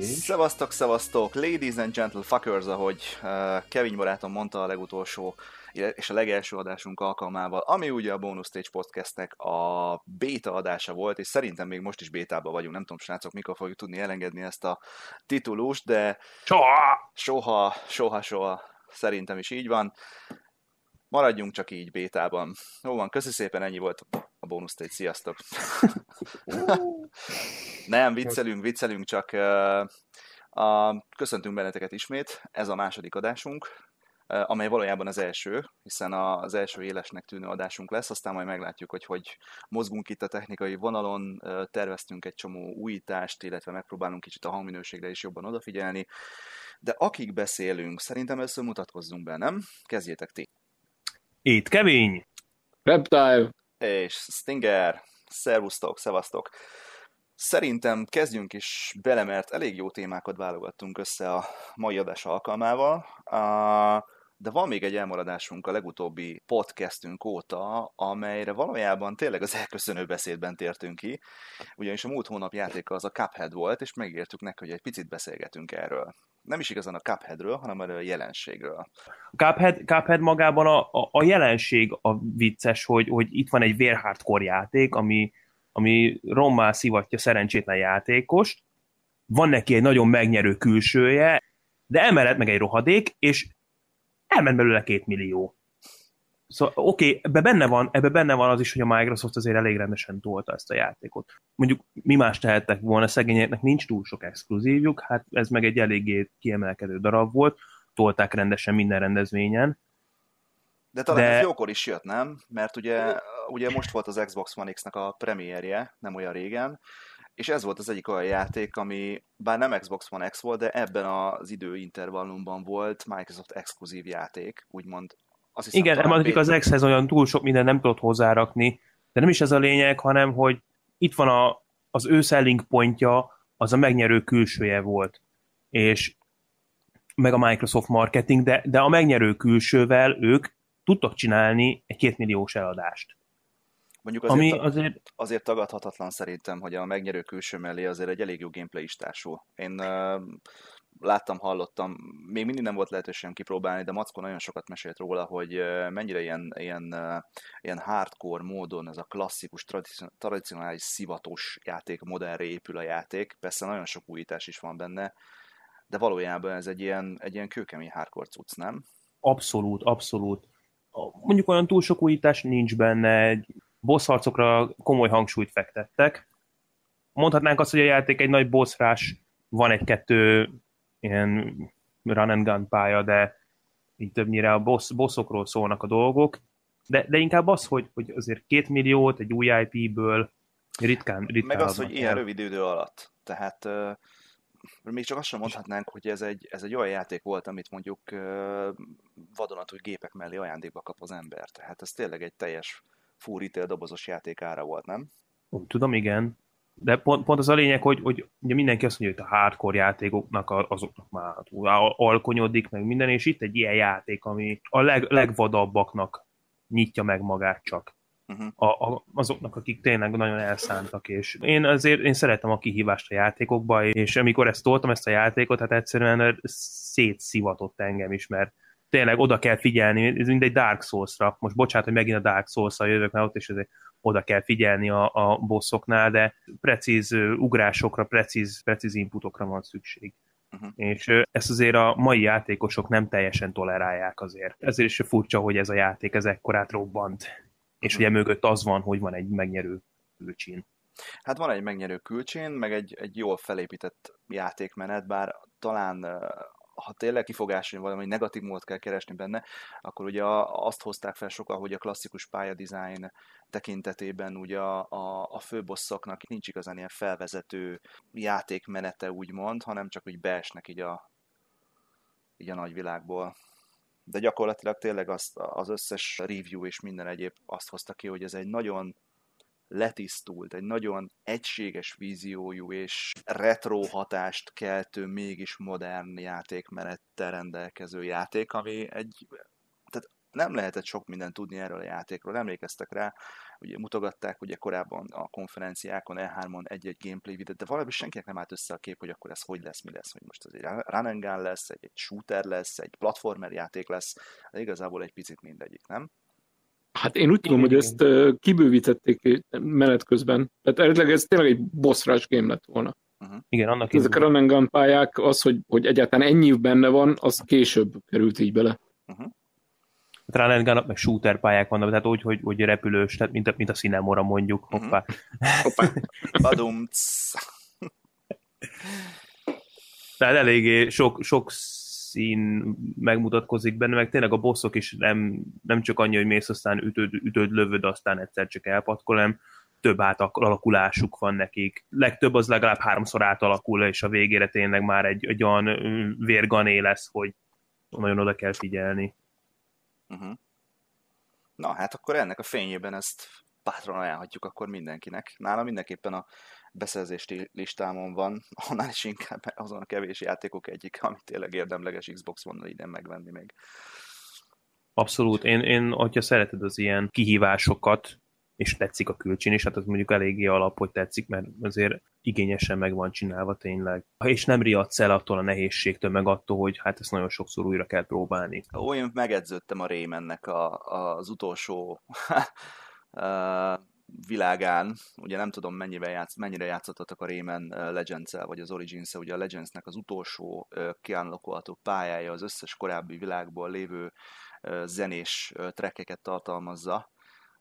Szevasztok, szevasztok, ladies and gentle fuckers, ahogy uh, Kevin barátom mondta a legutolsó és a legelső adásunk alkalmával, ami ugye a Bonus Stage Podcastnek a beta adása volt, és szerintem még most is bétában vagyunk, nem tudom, srácok, mikor fogjuk tudni elengedni ezt a titulust, de soha, soha, soha, soha, szerintem is így van. Maradjunk csak így bétában. Jó van, köszi szépen, ennyi volt a Bonus Stage, sziasztok! nem, viccelünk, viccelünk, csak uh, a, köszöntünk benneteket ismét, ez a második adásunk, amely valójában az első, hiszen az első élesnek tűnő adásunk lesz, aztán majd meglátjuk, hogy hogy mozgunk itt a technikai vonalon, terveztünk egy csomó újítást, illetve megpróbálunk kicsit a hangminőségre is jobban odafigyelni, de akik beszélünk, szerintem először mutatkozzunk be, nem? Kezdjétek ti. Itt Kevin! Reptile! És Stinger! Szervusztok, szevasztok! Szerintem kezdjünk is bele, mert elég jó témákat válogattunk össze a mai adás alkalmával. De van még egy elmaradásunk a legutóbbi podcastünk óta, amelyre valójában tényleg az elköszönő beszédben tértünk ki, ugyanis a múlt hónap játéka az a Cuphead volt, és megértük neki, hogy egy picit beszélgetünk erről. Nem is igazán a Cupheadről, hanem erről a jelenségről. Cuphead, Cuphead magában a, a, a jelenség a vicces, hogy, hogy itt van egy vérhardcore játék, ami, ami rommá szivatja szerencsétlen játékost, van neki egy nagyon megnyerő külsője, de emellett meg egy rohadék, és elment belőle két millió. Szóval oké, okay, ebbe benne van, ebbe benne van az is, hogy a Microsoft azért elég rendesen tolta ezt a játékot. Mondjuk mi más tehettek volna, szegényeknek nincs túl sok exkluzívjuk, hát ez meg egy eléggé kiemelkedő darab volt, tolták rendesen minden rendezvényen. De talán de... ez jókor is jött, nem? Mert ugye, ugye most volt az Xbox One X-nek a premierje, nem olyan régen, és ez volt az egyik olyan játék, ami bár nem Xbox One X volt, de ebben az időintervallumban volt Microsoft exkluzív játék, úgymond. Azt hiszem, Igen, mondjuk az X-hez olyan túl sok minden nem tudott hozzárakni, de nem is ez a lényeg, hanem hogy itt van a, az ő selling pontja, az a megnyerő külsője volt. És meg a Microsoft marketing, de, de a megnyerő külsővel ők tudtak csinálni egy kétmilliós eladást. Mondjuk azért, Ami azért... azért tagadhatatlan szerintem, hogy a megnyerő külső mellé azért egy elég jó gameplay is társul. Én uh, láttam, hallottam, még mindig nem volt lehetőségem kipróbálni, de Mackó nagyon sokat mesélt róla, hogy mennyire ilyen, ilyen, ilyen hardcore módon ez a klasszikus, tradicionális szivatos játék modellre épül a játék. Persze nagyon sok újítás is van benne, de valójában ez egy ilyen, egy ilyen kőkemény hardcore cucc, nem? Abszolút, abszolút. Mondjuk olyan túl sok újítás nincs benne, egy boss harcokra komoly hangsúlyt fektettek. Mondhatnánk azt, hogy a játék egy nagy bossrás, van egy-kettő ilyen run and gun pálya, de így többnyire a boss, bossokról szólnak a dolgok, de, de inkább az, hogy, hogy azért két milliót egy új IP-ből ritkán, ritkán Meg az, hogy ilyen rövid idő alatt. Tehát uh, még csak azt sem mondhatnánk, hogy ez egy, ez egy olyan játék volt, amit mondjuk uh, vadonatúj gépek mellé ajándékba kap az ember. Tehát ez tényleg egy teljes full retail dobozos játék ára volt, nem? Tudom, igen. De pont, pont az a lényeg, hogy, hogy ugye mindenki azt mondja, hogy a hardcore játékoknak azoknak már alkonyodik, meg minden, és itt egy ilyen játék, ami a leg, legvadabbaknak nyitja meg magát csak. Uh-huh. A, a, azoknak, akik tényleg nagyon elszántak, és én azért én szeretem a kihívást a játékokba, és amikor ezt toltam, ezt a játékot, hát egyszerűen szétszivatott engem is, mert tényleg oda kell figyelni, ez mint egy Dark Souls-ra. Most bocsánat, hogy megint a Dark Souls-ra jövök, mert ott is azért oda kell figyelni a, a bosszoknál, de precíz ugrásokra, precíz, precíz inputokra van szükség. Uh-huh. És ezt azért a mai játékosok nem teljesen tolerálják azért. Ezért is furcsa, hogy ez a játék ez ekkorát robbant. És uh-huh. ugye mögött az van, hogy van egy megnyerő külcsín. Hát van egy megnyerő külcsén, meg egy, egy jól felépített játékmenet, bár talán ha tényleg kifogás, hogy valami negatív módot kell keresni benne, akkor ugye azt hozták fel sokan, hogy a klasszikus pályadizájn tekintetében ugye a, a, a főbosszoknak nincs igazán ilyen felvezető játékmenete úgymond, hanem csak úgy beesnek így a, így a nagyvilágból. De gyakorlatilag tényleg azt, az összes review és minden egyéb azt hozta ki, hogy ez egy nagyon letisztult, egy nagyon egységes víziójú és retro hatást keltő, mégis modern játékmenettel rendelkező játék, ami egy, tehát nem lehetett sok mindent tudni erről a játékról, emlékeztek rá, ugye mutogatták ugye korábban a konferenciákon, E3-on egy-egy gameplay videót, de valami senkinek nem állt össze a kép, hogy akkor ez hogy lesz, mi lesz, hogy most ez egy run and gun lesz, egy, egy shooter lesz, egy platformer játék lesz, de igazából egy picit mindegyik, nem? Hát én úgy tudom, hogy ezt kibővítették menet közben. Tehát eredetileg ez tényleg egy boss rush game lett volna. Uh-huh. Igen, annak Ezek a run gun pályák, az, hogy, hogy egyáltalán ennyi benne van, az később került így bele. Uh-huh. Run and gun, meg shooter pályák vannak, tehát úgy, hogy, hogy repülős, tehát mint a, mint a Cinemora mondjuk. Hoppá. Uh-huh. Hoppá. Badumc. tehát eléggé sok, sok szín megmutatkozik benne, meg tényleg a bosszok is nem, nem csak annyi, hogy mész, aztán ütöd, ütöd lövöd, aztán egyszer csak elpatkol, hanem több átalakulásuk van nekik. Legtöbb az legalább háromszor átalakul, és a végére tényleg már egy, egy olyan vérgané lesz, hogy nagyon oda kell figyelni. Uh-huh. Na, hát akkor ennek a fényében ezt bátran ajánlhatjuk akkor mindenkinek. Nála mindenképpen a beszerzési listámon van, annál is inkább azon a kevés játékok egyik, amit tényleg érdemleges Xbox One idén megvenni még. Abszolút. Én, én, hogyha szereted az ilyen kihívásokat, és tetszik a külcsén is, hát az mondjuk eléggé alap, hogy tetszik, mert azért igényesen meg van csinálva tényleg. És nem riadsz el attól a nehézségtől, meg attól, hogy hát ezt nagyon sokszor újra kell próbálni. Ó, én megedződtem a Rémennek a, a, az utolsó világán, ugye nem tudom mennyivel játsz, mennyire játszottatok a Rayman legends vagy az origins ugye a Legends-nek az utolsó kiállókolható pályája az összes korábbi világból lévő zenés trekkeket tartalmazza,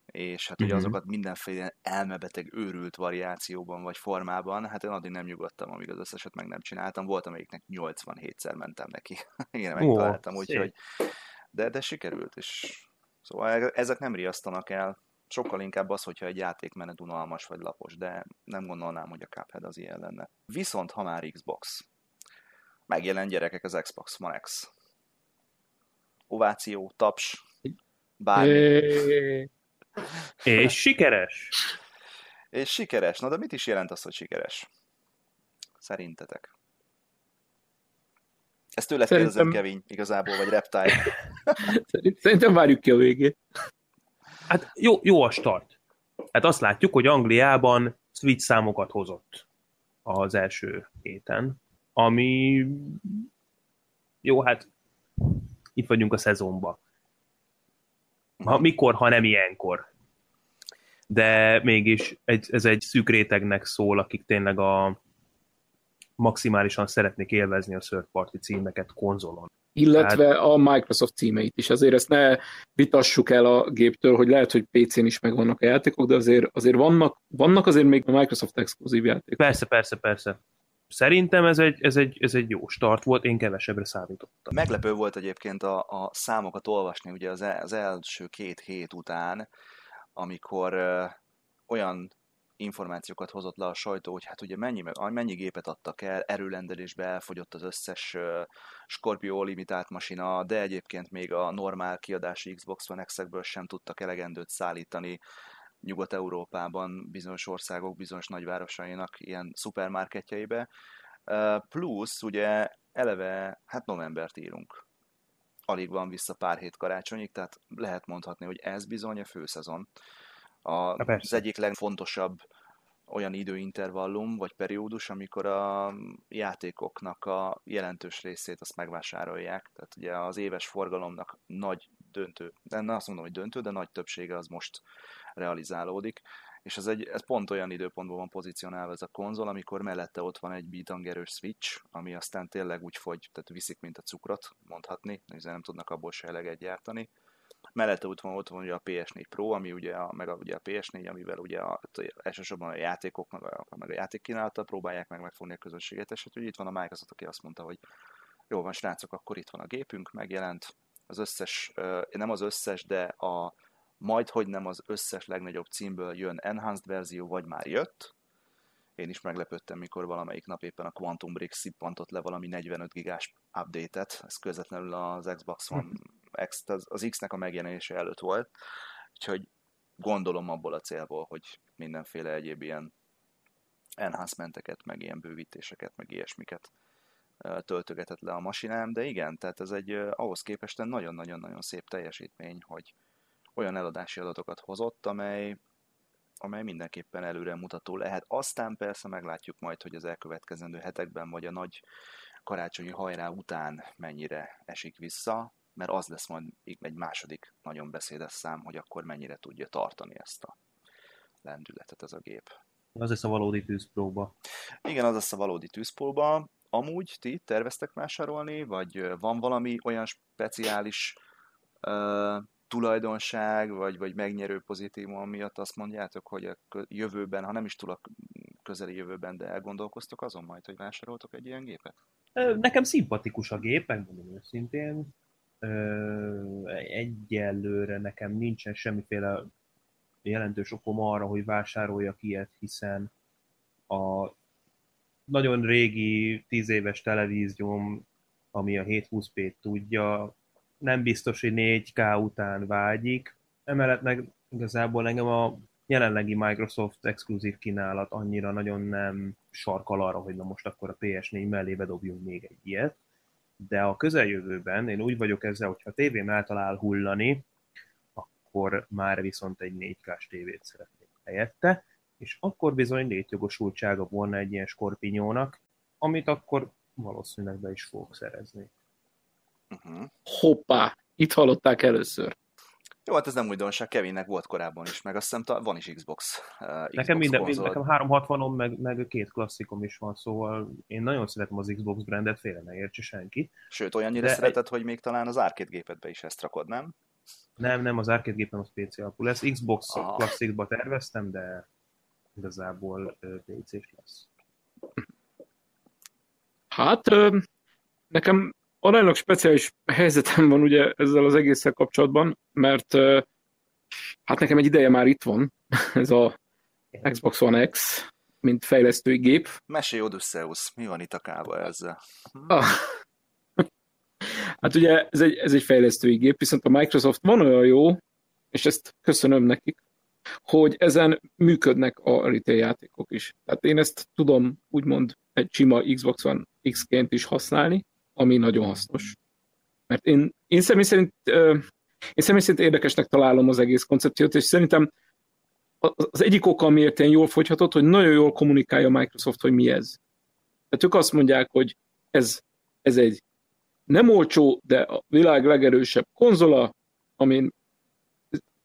és hát ugye mm-hmm. azokat mindenféle elmebeteg őrült variációban vagy formában, hát én addig nem nyugodtam, amíg az összeset meg nem csináltam. Volt, amelyiknek 87-szer mentem neki. Igen, megtaláltam, úgyhogy de, de sikerült, és szóval e-, ezek nem riasztanak el. Sokkal inkább az, hogyha egy játékmenet unalmas vagy lapos, de nem gondolnám, hogy a Cuphead az ilyen lenne. Viszont, ha már Xbox, megjelent gyerekek az Xbox One X. Ováció, taps, bármi. És sikeres. És sikeres. Na de mit is jelent az, hogy sikeres? Szerintetek? Ezt tőle Szerintem... kérdezem, Kevin, igazából, vagy Reptile. Szerintem várjuk ki a végét. Hát jó, jó a start. Hát azt látjuk, hogy Angliában Switch számokat hozott az első héten, ami jó, hát itt vagyunk a szezonban. Ha, mikor, ha nem ilyenkor. De mégis egy, ez egy szűk rétegnek szól, akik tényleg a maximálisan szeretnék élvezni a third party címeket konzolon. Illetve Tehát... a Microsoft címeit is. Azért ezt ne vitassuk el a géptől, hogy lehet, hogy PC-n is megvannak a játékok, de azért, azért vannak, vannak azért még a Microsoft exkluzív játékok. Persze, persze, persze. Szerintem ez egy, ez, egy, ez egy jó start volt, én kevesebbre számítottam. Meglepő volt egyébként a, a számokat olvasni ugye az, el, az első két hét után, amikor ö, olyan információkat hozott le a sajtó, hogy hát ugye mennyi, mennyi gépet adtak el, erőlendelésbe elfogyott az összes uh, Scorpio limitált masina, de egyébként még a normál kiadási Xbox One X-ekből sem tudtak elegendőt szállítani Nyugat-Európában, bizonyos országok, bizonyos nagyvárosainak ilyen szupermarketjeibe. Plusz ugye eleve, hát novembert írunk. Alig van vissza pár hét karácsonyig, tehát lehet mondhatni, hogy ez bizony a főszezon. A, az egyik legfontosabb olyan időintervallum vagy periódus, amikor a játékoknak a jelentős részét azt megvásárolják. Tehát ugye az éves forgalomnak nagy döntő, nem azt mondom, hogy döntő, de nagy többsége az most realizálódik, és ez, egy, ez pont olyan időpontban van pozícionálva ez a konzol, amikor mellette ott van egy bitangerős switch, ami aztán tényleg úgy fogy, tehát viszik, mint a cukrot, mondhatni, hiszen nem tudnak abból se eleget gyártani. Mellette ott van, ott van ugye a PS4 Pro, ami ugye a, meg a, ugye a PS4, amivel ugye a, elsősorban a játékok, meg a, meg a játékkínálattal próbálják meg megfogni a közösséget, és hogy itt van a Microsoft, aki azt mondta, hogy jó van srácok, akkor itt van a gépünk, megjelent, az összes, nem az összes, de a majd hogy nem az összes legnagyobb címből jön enhanced verzió, vagy már jött. Én is meglepődtem, mikor valamelyik nap éppen a Quantum Break szippantott le valami 45 gigás update-et, ez közvetlenül az Xbox One X, az, az X-nek a megjelenése előtt volt, úgyhogy gondolom abból a célból, hogy mindenféle egyéb ilyen enhancementeket, meg ilyen bővítéseket, meg ilyesmiket töltögetett le a masinám, de igen, tehát ez egy ahhoz képest nagyon-nagyon-nagyon szép teljesítmény, hogy olyan eladási adatokat hozott, amely amely mindenképpen előre mutató lehet. Aztán persze meglátjuk majd, hogy az elkövetkezendő hetekben vagy a nagy karácsonyi hajrá után mennyire esik vissza, mert az lesz majd egy második nagyon beszédes szám, hogy akkor mennyire tudja tartani ezt a lendületet ez a gép. Az lesz a valódi tűzpróba. Igen, az lesz a valódi tűzpróba. Amúgy ti terveztek vásárolni, vagy van valami olyan speciális uh, tulajdonság, vagy, vagy megnyerő pozitívum miatt azt mondjátok, hogy a jövőben, ha nem is túl a közeli jövőben, de elgondolkoztok azon majd, hogy vásároltok egy ilyen gépet? Nekem szimpatikus a gép, megmondom őszintén. Egyelőre nekem nincsen semmiféle jelentős okom arra, hogy vásároljak ilyet, hiszen a nagyon régi, tíz éves televízióm, ami a 720p-t tudja, nem biztos, hogy 4K után vágyik. Emellett meg igazából engem a jelenlegi Microsoft exkluzív kínálat annyira nagyon nem sarkal arra, hogy na most akkor a PS4 mellé bedobjunk még egy ilyet. De a közeljövőben én úgy vagyok ezzel, hogyha a tévém eltalál hullani, akkor már viszont egy 4K-s tévét szeretnék helyette, és akkor bizony létjogosultsága volna egy ilyen skorpinyónak, amit akkor valószínűleg be is fogok szerezni. Uh-huh. Hoppá! Itt hallották először. Jó, hát ez nem újdonság, Kevinnek volt korábban is, meg azt hiszem van is Xbox. Uh, Xbox nekem, minden, mind, nekem 360-on, meg, meg két klasszikom is van, szóval én nagyon szeretem az Xbox brandet, félre ne értse senki. Sőt, olyannyira De szereted, egy... hogy még talán az arcade gépedbe is ezt rakod, nem? Nem, nem, az arcade gépen az PC alapú lesz. Xbox Aha. Classic-ba terveztem, de igazából PC-s lesz. Hát, nekem aránylag speciális helyzetem van ugye ezzel az egésszel kapcsolatban, mert hát nekem egy ideje már itt van ez a Xbox One X, mint fejlesztői gép. Mesélj Odysseus, mi van itt a kába ezzel? Ah. Hát ugye ez egy, ez egy fejlesztői gép, viszont a Microsoft van olyan jó, és ezt köszönöm nekik, hogy ezen működnek a retail játékok is. Tehát én ezt tudom úgymond egy sima Xbox One X-ként is használni, ami nagyon hasznos. Mert én, én személy szerint én személy szerint érdekesnek találom az egész koncepciót, és szerintem az egyik oka, amiért én jól fogyhatott, hogy nagyon jól kommunikálja Microsoft, hogy mi ez. Tehát ők azt mondják, hogy ez, ez egy nem olcsó, de a világ legerősebb konzola, amin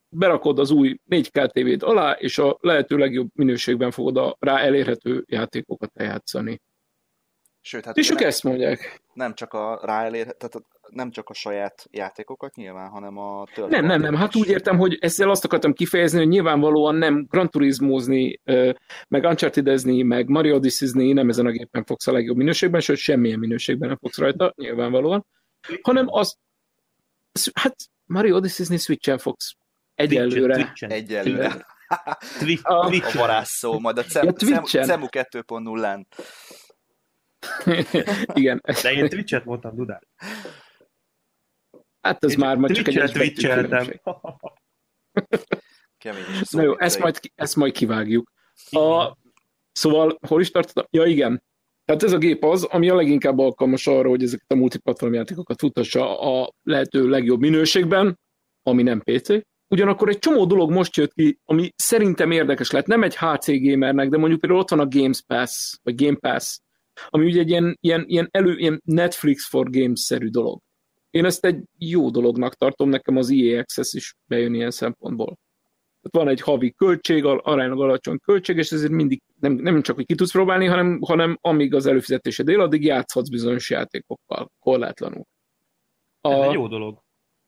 berakod az új 4K tévét alá, és a lehető legjobb minőségben fogod a rá elérhető játékokat eljátszani. Sőt, hát és ők ezt mondják. Nem csak a ráelér, tehát nem csak a saját játékokat nyilván, hanem a Nem, nem, nem. Hát úgy értem, hogy ezzel azt akartam kifejezni, hogy nyilvánvalóan nem Gran Turismozni, meg uncharted meg Mario odyssey nem ezen a gépen fogsz a legjobb minőségben, sőt semmilyen minőségben nem fogsz rajta, nyilvánvalóan, hanem az, hát Mario Odyssey-zni Switch-en fogsz egyelőre. Twitch-en. Egyelőre. Twitch, a, a varázsszó, majd a CEMU, ja, CEMU 2.0-án. Igen. De én Twitch-et mondtam, Dudán. Hát ez én már, már csak egy Twitch-eltem. Na jó, ezt majd, ezt majd kivágjuk. A, szóval, hol is tartottam? Ja, igen. Tehát ez a gép az, ami a leginkább alkalmas arra, hogy ezeket a multiplatform játékokat futassa a lehető legjobb minőségben, ami nem PC. Ugyanakkor egy csomó dolog most jött ki, ami szerintem érdekes lett. Nem egy HC gamernek, de mondjuk például ott van a Games Pass, vagy Game Pass, ami ugye egy ilyen, ilyen, ilyen, elő, ilyen Netflix for Games-szerű dolog. Én ezt egy jó dolognak tartom, nekem az EA Access is bejön ilyen szempontból. Tehát van egy havi költség, aránylag alacsony költség, és ezért mindig nem, nem csak, hogy ki tudsz próbálni, hanem, hanem amíg az előfizetésed él, addig játszhatsz bizonyos játékokkal, korlátlanul. A, ez egy jó dolog.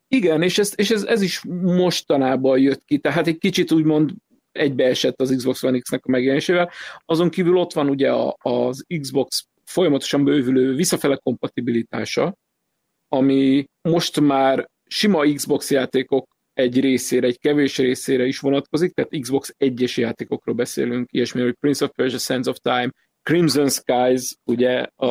Igen, és, ez, és ez, ez is mostanában jött ki, tehát egy kicsit úgymond egybeesett az Xbox One X-nek a megjelenésével. Azon kívül ott van ugye az Xbox folyamatosan bővülő visszafele kompatibilitása, ami most már sima Xbox játékok egy részére, egy kevés részére is vonatkozik, tehát Xbox egyes játékokról beszélünk, ilyesmi, hogy Prince of Persia, Sands of Time, Crimson Skies, ugye a,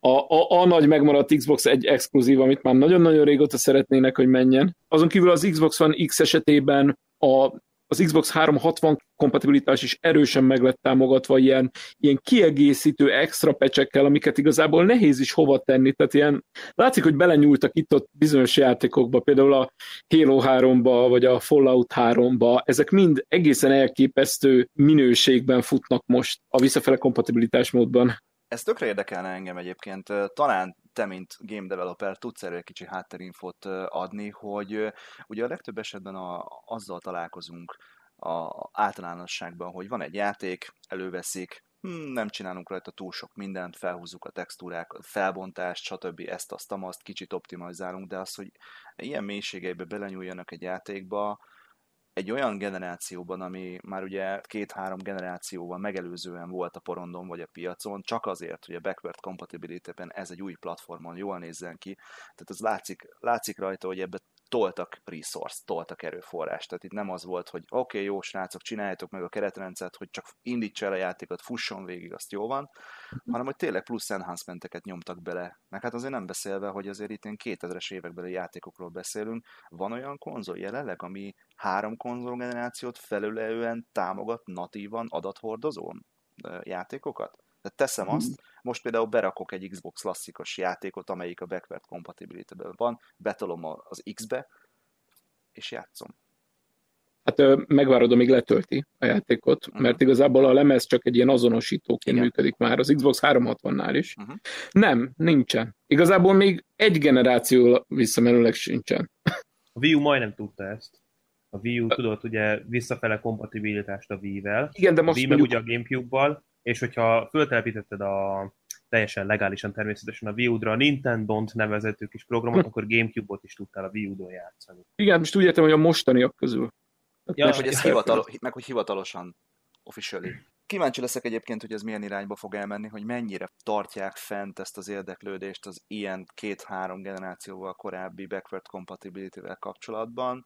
a, a, a nagy megmaradt Xbox egy exkluzív, amit már nagyon-nagyon régóta szeretnének, hogy menjen. Azon kívül az Xbox One X esetében a az Xbox 360 kompatibilitás is erősen meg lett támogatva ilyen, ilyen kiegészítő extra pecsekkel, amiket igazából nehéz is hova tenni, tehát ilyen, látszik, hogy belenyúltak itt-ott bizonyos játékokba, például a Halo 3-ba, vagy a Fallout 3-ba, ezek mind egészen elképesztő minőségben futnak most a visszafele kompatibilitás módban. Ez tökre érdekelne engem egyébként. Talán te, mint game developer, tudsz erről egy kicsi hátterinfot adni, hogy ugye a legtöbb esetben a, azzal találkozunk a általánosságban, hogy van egy játék, előveszik, hmm, nem csinálunk rajta túl sok mindent, felhúzzuk a textúrákat, felbontást, stb. ezt, azt, azt kicsit optimalizálunk, de az, hogy ilyen mélységeibe belenyúljanak egy játékba, egy olyan generációban, ami már ugye két-három generációval megelőzően volt a porondon vagy a piacon, csak azért, hogy a backward compatibility-ben ez egy új platformon jól nézzen ki. Tehát az látszik, látszik rajta, hogy ebbe toltak resource, toltak erőforrást. Tehát itt nem az volt, hogy oké, okay, jó srácok, csináljátok meg a keretrendszert, hogy csak indítsa el a játékot, fusson végig, azt jó van, hanem hogy tényleg plusz enhancementeket nyomtak bele. Meg hát azért nem beszélve, hogy azért itt ilyen 2000-es évekbeli játékokról beszélünk. Van olyan konzol jelenleg, ami három konzol generációt felülelően támogat natívan adathordozón játékokat? Tehát teszem mhm. azt, most például berakok egy Xbox klasszikus játékot, amelyik a backward compatibility van, betolom az X-be, és játszom. Hát megvárod, amíg letölti a játékot, uh-huh. mert igazából a lemez csak egy ilyen azonosítóként Igen. működik már, az Xbox 360-nál is. Uh-huh. Nem, nincsen. Igazából még egy generáció visszamenőleg sincsen. A Wii U majdnem tudta ezt. A Wii U tudott ugye visszafele kompatibilitást a Wii-vel. Igen, de most a Wii mondjuk... meg ugye a Gamecube-bal, és hogyha föltelepítetted a teljesen legálisan természetesen a Wii U-ra a Nintendo-t nevezető kis programot, akkor Gamecube-ot is tudtál a Wii U-don játszani. Igen, most úgy értem, hogy a mostaniak közül. Ja, meg, hogy ez hivatalo- meg hogy hivatalosan, officially. Kíváncsi leszek egyébként, hogy ez milyen irányba fog elmenni, hogy mennyire tartják fent ezt az érdeklődést az ilyen két-három generációval korábbi backward compatibility-vel kapcsolatban,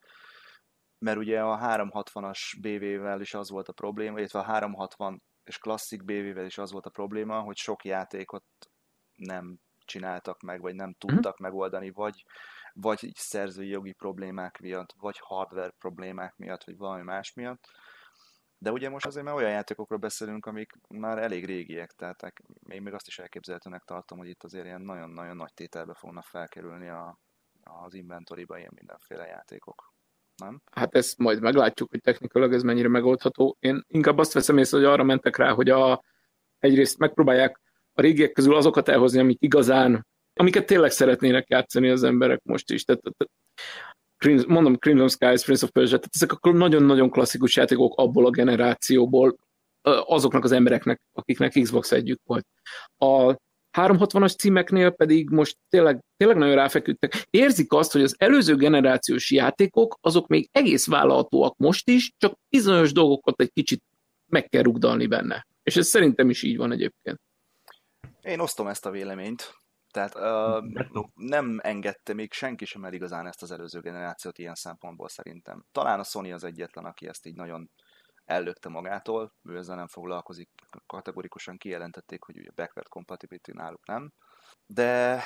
mert ugye a 360-as BV-vel is az volt a probléma, illetve a 360 és klasszik BV-vel is az volt a probléma, hogy sok játékot nem csináltak meg, vagy nem mhm. tudtak uh-huh. megoldani, vagy, vagy szerzői jogi problémák miatt, vagy hardware problémák miatt, vagy valami más miatt. De ugye most azért már olyan játékokról beszélünk, amik már elég régiek, tehát még, még azt is elképzelhetőnek tartom, hogy itt azért ilyen nagyon-nagyon nagy tételbe fognak felkerülni a, az inventoriba ilyen mindenféle játékok nem? Hát ezt majd meglátjuk, hogy technikailag ez mennyire megoldható. Én inkább azt veszem észre, hogy arra mentek rá, hogy a, egyrészt megpróbálják a régiek közül azokat elhozni, amik igazán, amiket tényleg szeretnének játszani az emberek most is. Tehát, tehát mondom, Crimson Skies, Prince of Persia, tehát ezek akkor nagyon-nagyon klasszikus játékok abból a generációból, azoknak az embereknek, akiknek Xbox együtt volt. A 360-as címeknél pedig most tényleg, tényleg nagyon ráfeküdtek. Érzik azt, hogy az előző generációs játékok, azok még egész vállalhatóak most is, csak bizonyos dolgokat egy kicsit meg kell rugdalni benne. És ez szerintem is így van egyébként. Én osztom ezt a véleményt. Tehát uh, nem engedte még senki sem el igazán ezt az előző generációt ilyen szempontból szerintem. Talán a Sony az egyetlen, aki ezt így nagyon ellökte magától, ő ezzel nem foglalkozik, kategorikusan kijelentették, hogy ugye backward compatibility náluk nem. De,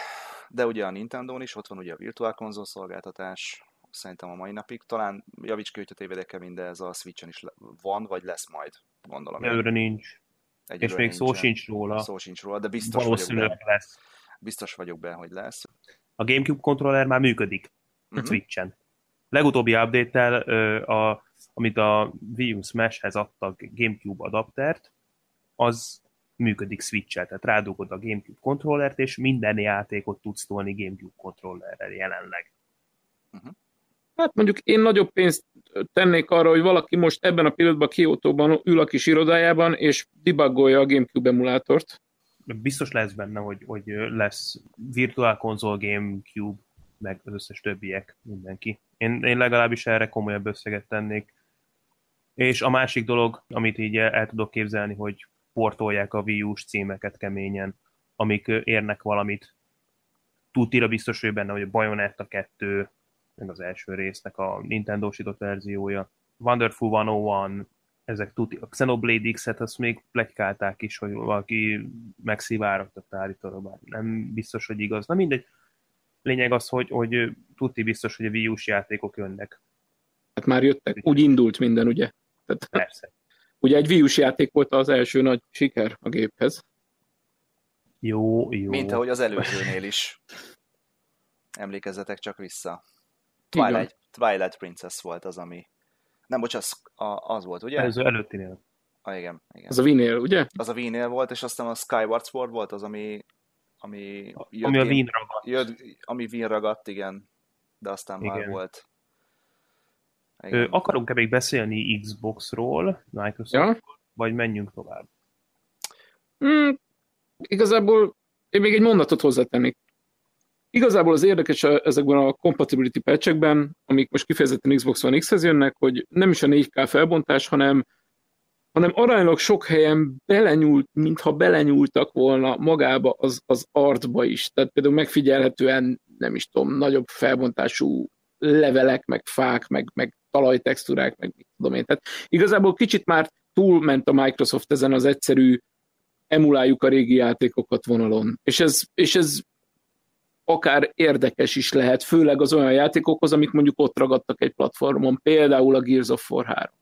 de ugye a nintendo is, ott van ugye a Virtual Console szolgáltatás, szerintem a mai napig. Talán javíts ki, hogyha tévedek de ez a Switch-en is van, vagy lesz majd, gondolom. Előre nincs. Egyelőre És még nincsen. szó sincs róla. Szó sincs róla, de biztos vagyok benne. lesz. Biztos vagyok benne, hogy lesz. A GameCube kontroller már működik uh-huh. Switch-en. Legutóbbi update-tel a amit a Wii U Smash-hez adtak GameCube adaptert, az működik Switch-el, tehát rádugod a GameCube kontrollert, és minden játékot tudsz tolni GameCube kontrollerrel jelenleg. Uh-huh. Hát mondjuk én nagyobb pénzt tennék arra, hogy valaki most ebben a pillanatban Kiotóban ül a kis irodájában, és debugolja a GameCube emulátort. Biztos lesz benne, hogy, hogy lesz Virtual Console GameCube, meg az összes többiek, mindenki. Én, én legalábbis erre komolyabb összeget tennék. És a másik dolog, amit így el tudok képzelni, hogy portolják a Wii U-s címeket keményen, amik érnek valamit. Tudtira biztos, hogy benne, hogy a Bayonetta 2, meg az első résznek a Nintendo-sított verziója. Wonderful 101, ezek tuti. A Xenoblade X-et azt még plegykálták is, hogy valaki megszivárogtatta állítólag, bár nem biztos, hogy igaz. Na mindegy. Lényeg az, hogy, hogy tuti biztos, hogy a Wii U-s játékok jönnek Hát már jöttek, úgy indult minden, ugye? Tehát, Persze. Ugye egy Wii játék volt az első nagy siker a géphez. Jó, jó. Mint ahogy az előzőnél is. Emlékezzetek csak vissza. Twilight, Twilight Princess volt az, ami... Nem, bocs, az, az volt, ugye? Előző előttinél. Ah, igen, igen. Az a Wii-nél, ugye? Az a Wii-nél volt, és aztán a Skyward Sword volt az, ami ami, jött ami a Wien ragadt. Jött, ami Wien ragadt, igen. De aztán igen. már volt. Ö, akarunk-e még beszélni Xbox-ról, Microsoft, ja? vagy menjünk tovább? Mm, igazából én még egy mondatot hozzátennék. Igazából az érdekes ezekben a compatibility patchekben, amik most kifejezetten Xbox One X-hez jönnek, hogy nem is a 4K felbontás, hanem hanem aránylag sok helyen belenyúlt, mintha belenyúltak volna magába az, az artba is. Tehát például megfigyelhetően, nem is tudom, nagyobb felbontású levelek, meg fák, meg, meg talajtextúrák, meg mit tudom én. Tehát igazából kicsit már túlment a Microsoft ezen az egyszerű emuláljuk a régi játékokat vonalon. És ez, és ez akár érdekes is lehet, főleg az olyan játékokhoz, amik mondjuk ott ragadtak egy platformon, például a Gears of War 3.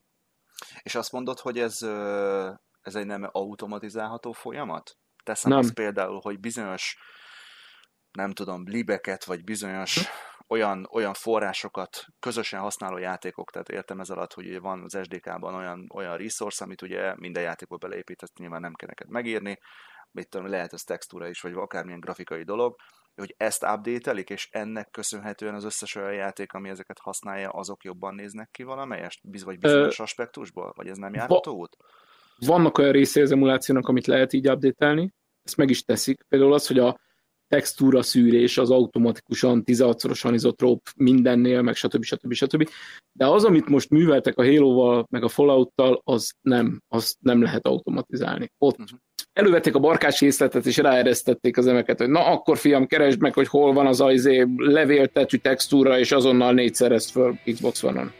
És azt mondod, hogy ez, ez egy nem automatizálható folyamat? Teszem nem. azt például, hogy bizonyos, nem tudom, libeket, vagy bizonyos hm? olyan, olyan forrásokat közösen használó játékok, tehát értem ez alatt, hogy van az SDK-ban olyan, olyan resource, amit ugye minden játékba beleépített, nyilván nem kell neked megírni, mit tudom, lehet ez textúra is, vagy akármilyen grafikai dolog, hogy ezt update és ennek köszönhetően az összes olyan játék, ami ezeket használja, azok jobban néznek ki valamelyest? Biz, vagy bizonyos Ö, aspektusból? Vagy ez nem járható út? Vannak olyan részei az emulációnak, amit lehet így update ezt meg is teszik. Például az, hogy a textúra szűrés az automatikusan 16-szorosan izotróp mindennél, meg stb. stb. stb. De az, amit most műveltek a Halo-val, meg a Fallout-tal, az nem, az nem lehet automatizálni. Ott uh-huh elővették a barkács észletet, és ráeresztették az emeket, hogy na akkor fiam, keresd meg, hogy hol van az ajzé levéltetű textúra, és azonnal négyszerezt föl Xbox One-on.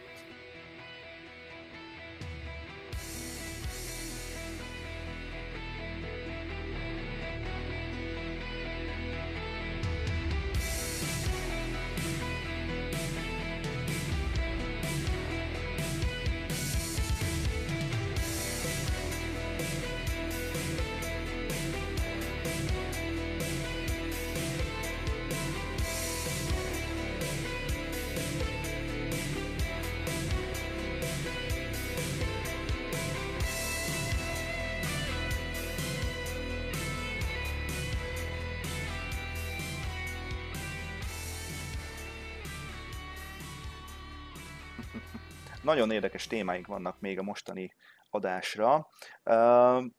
Nagyon érdekes témáink vannak még a mostani adásra.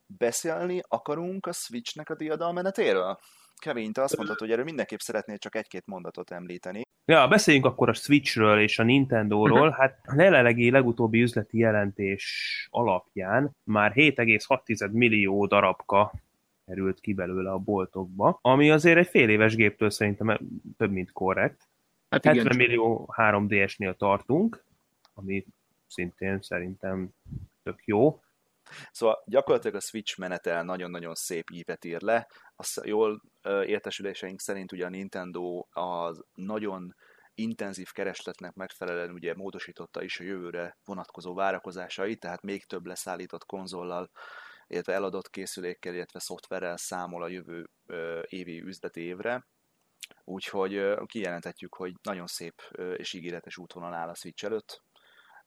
beszélni akarunk a Switchnek a diadalmenetéről? Kevin, te azt mondtad, hogy erről mindenképp szeretnél csak egy-két mondatot említeni. Ja, beszéljünk akkor a Switchről és a Nintendo-ról. Mhm. Hát a jelenlegi legutóbbi üzleti jelentés alapján már 7,6 millió darabka került ki belőle a boltokba, ami azért egy fél éves géptől szerintem több, mint korrekt. Hát 70 igen. millió 3DS-nél tartunk, ami szintén szerintem tök jó. Szóval gyakorlatilag a Switch menetel nagyon-nagyon szép ívet ír le. Azt jól értesüléseink szerint ugye a Nintendo az nagyon intenzív keresletnek megfelelően ugye módosította is a jövőre vonatkozó várakozásait, tehát még több leszállított konzollal, illetve eladott készülékkel, illetve szoftverrel számol a jövő évi üzleti évre. Úgyhogy kijelenthetjük, hogy nagyon szép és ígéretes útvonal áll a Switch előtt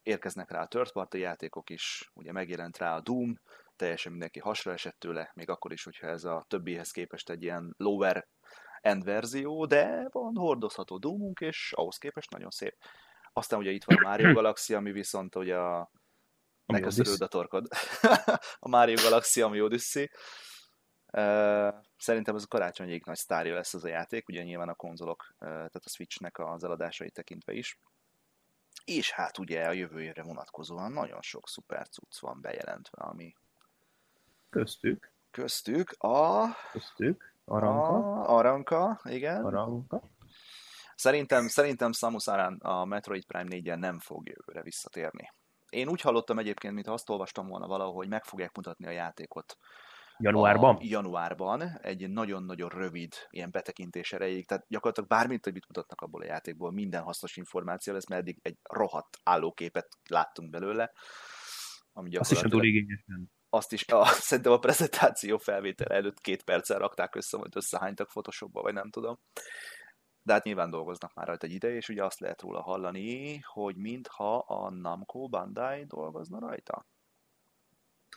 érkeznek rá a third játékok is, ugye megjelent rá a Doom, teljesen mindenki hasra esett tőle, még akkor is, hogyha ez a többihez képest egy ilyen lower end verzió, de van hordozható Doomunk, és ahhoz képest nagyon szép. Aztán ugye itt van a Mario Galaxy, ami viszont ugye a megköszörőd a torkod. a Mario Galaxy, ami Odyssey. Szerintem ez a karácsonyig nagy sztárja lesz ez a játék, ugye nyilván a konzolok, tehát a Switchnek az eladásait tekintve is és hát ugye a jövő évre vonatkozóan nagyon sok szuper cucc van bejelentve, ami köztük köztük a köztük Aranka a, Aranka, igen. Aranka. Szerintem, szerintem Samus Aran a Metroid Prime 4 nem fog jövőre visszatérni. Én úgy hallottam egyébként, mintha azt olvastam volna valahol, hogy meg fogják mutatni a játékot Januárban? A januárban egy nagyon-nagyon rövid ilyen betekintés erejéig, tehát gyakorlatilag bármint, hogy mit mutatnak abból a játékból, minden hasznos információ lesz, mert eddig egy rohadt állóképet láttunk belőle. Ami Azt is túl igényesen. Azt is, a, szerintem a prezentáció felvétel előtt két perccel rakták össze, vagy összehánytak Photoshopba, vagy nem tudom. De hát nyilván dolgoznak már rajta egy ide, és ugye azt lehet róla hallani, hogy mintha a Namco Bandai dolgozna rajta.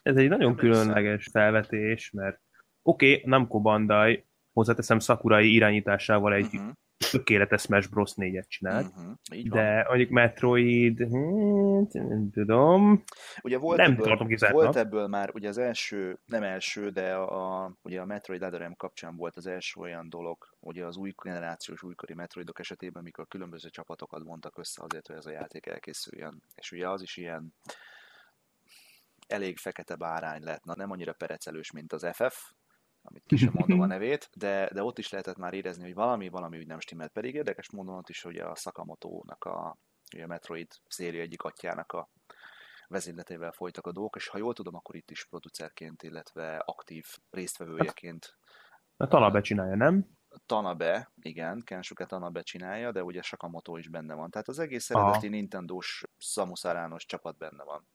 Ez egy nagyon különleges felvetés, mert oké, okay, Namco Bandai, hozzáteszem Sakurai irányításával egy uh-huh. tökéletes Smash Bros. 4-et csinált, uh-huh. de mondjuk Metroid, nem tudom, ugye volt nem ebből, tartom kizártnak. Volt ebből már, ugye az első, nem első, de a, ugye a Metroid Other kapcsán volt az első olyan dolog, ugye az új generációs újkori Metroidok esetében, mikor különböző csapatokat vontak össze azért, hogy ez a játék elkészüljön. És ugye az is ilyen elég fekete bárány lett, na nem annyira perecelős, mint az FF, amit ki sem mondom a nevét, de, de ott is lehetett már érezni, hogy valami, valami úgy nem stimmelt. Pedig érdekes módon ott is, hogy a Sakamoto-nak a, a Metroid széria egyik atyának a vezényletével folytak a dolgok, és ha jól tudom, akkor itt is producerként, illetve aktív résztvevőjeként. A Tanabe csinálja, nem? Tanabe, igen, Kensuke Tanabe csinálja, de ugye Sakamoto is benne van. Tehát az egész eredeti Nintendo-s Samus csapat benne van.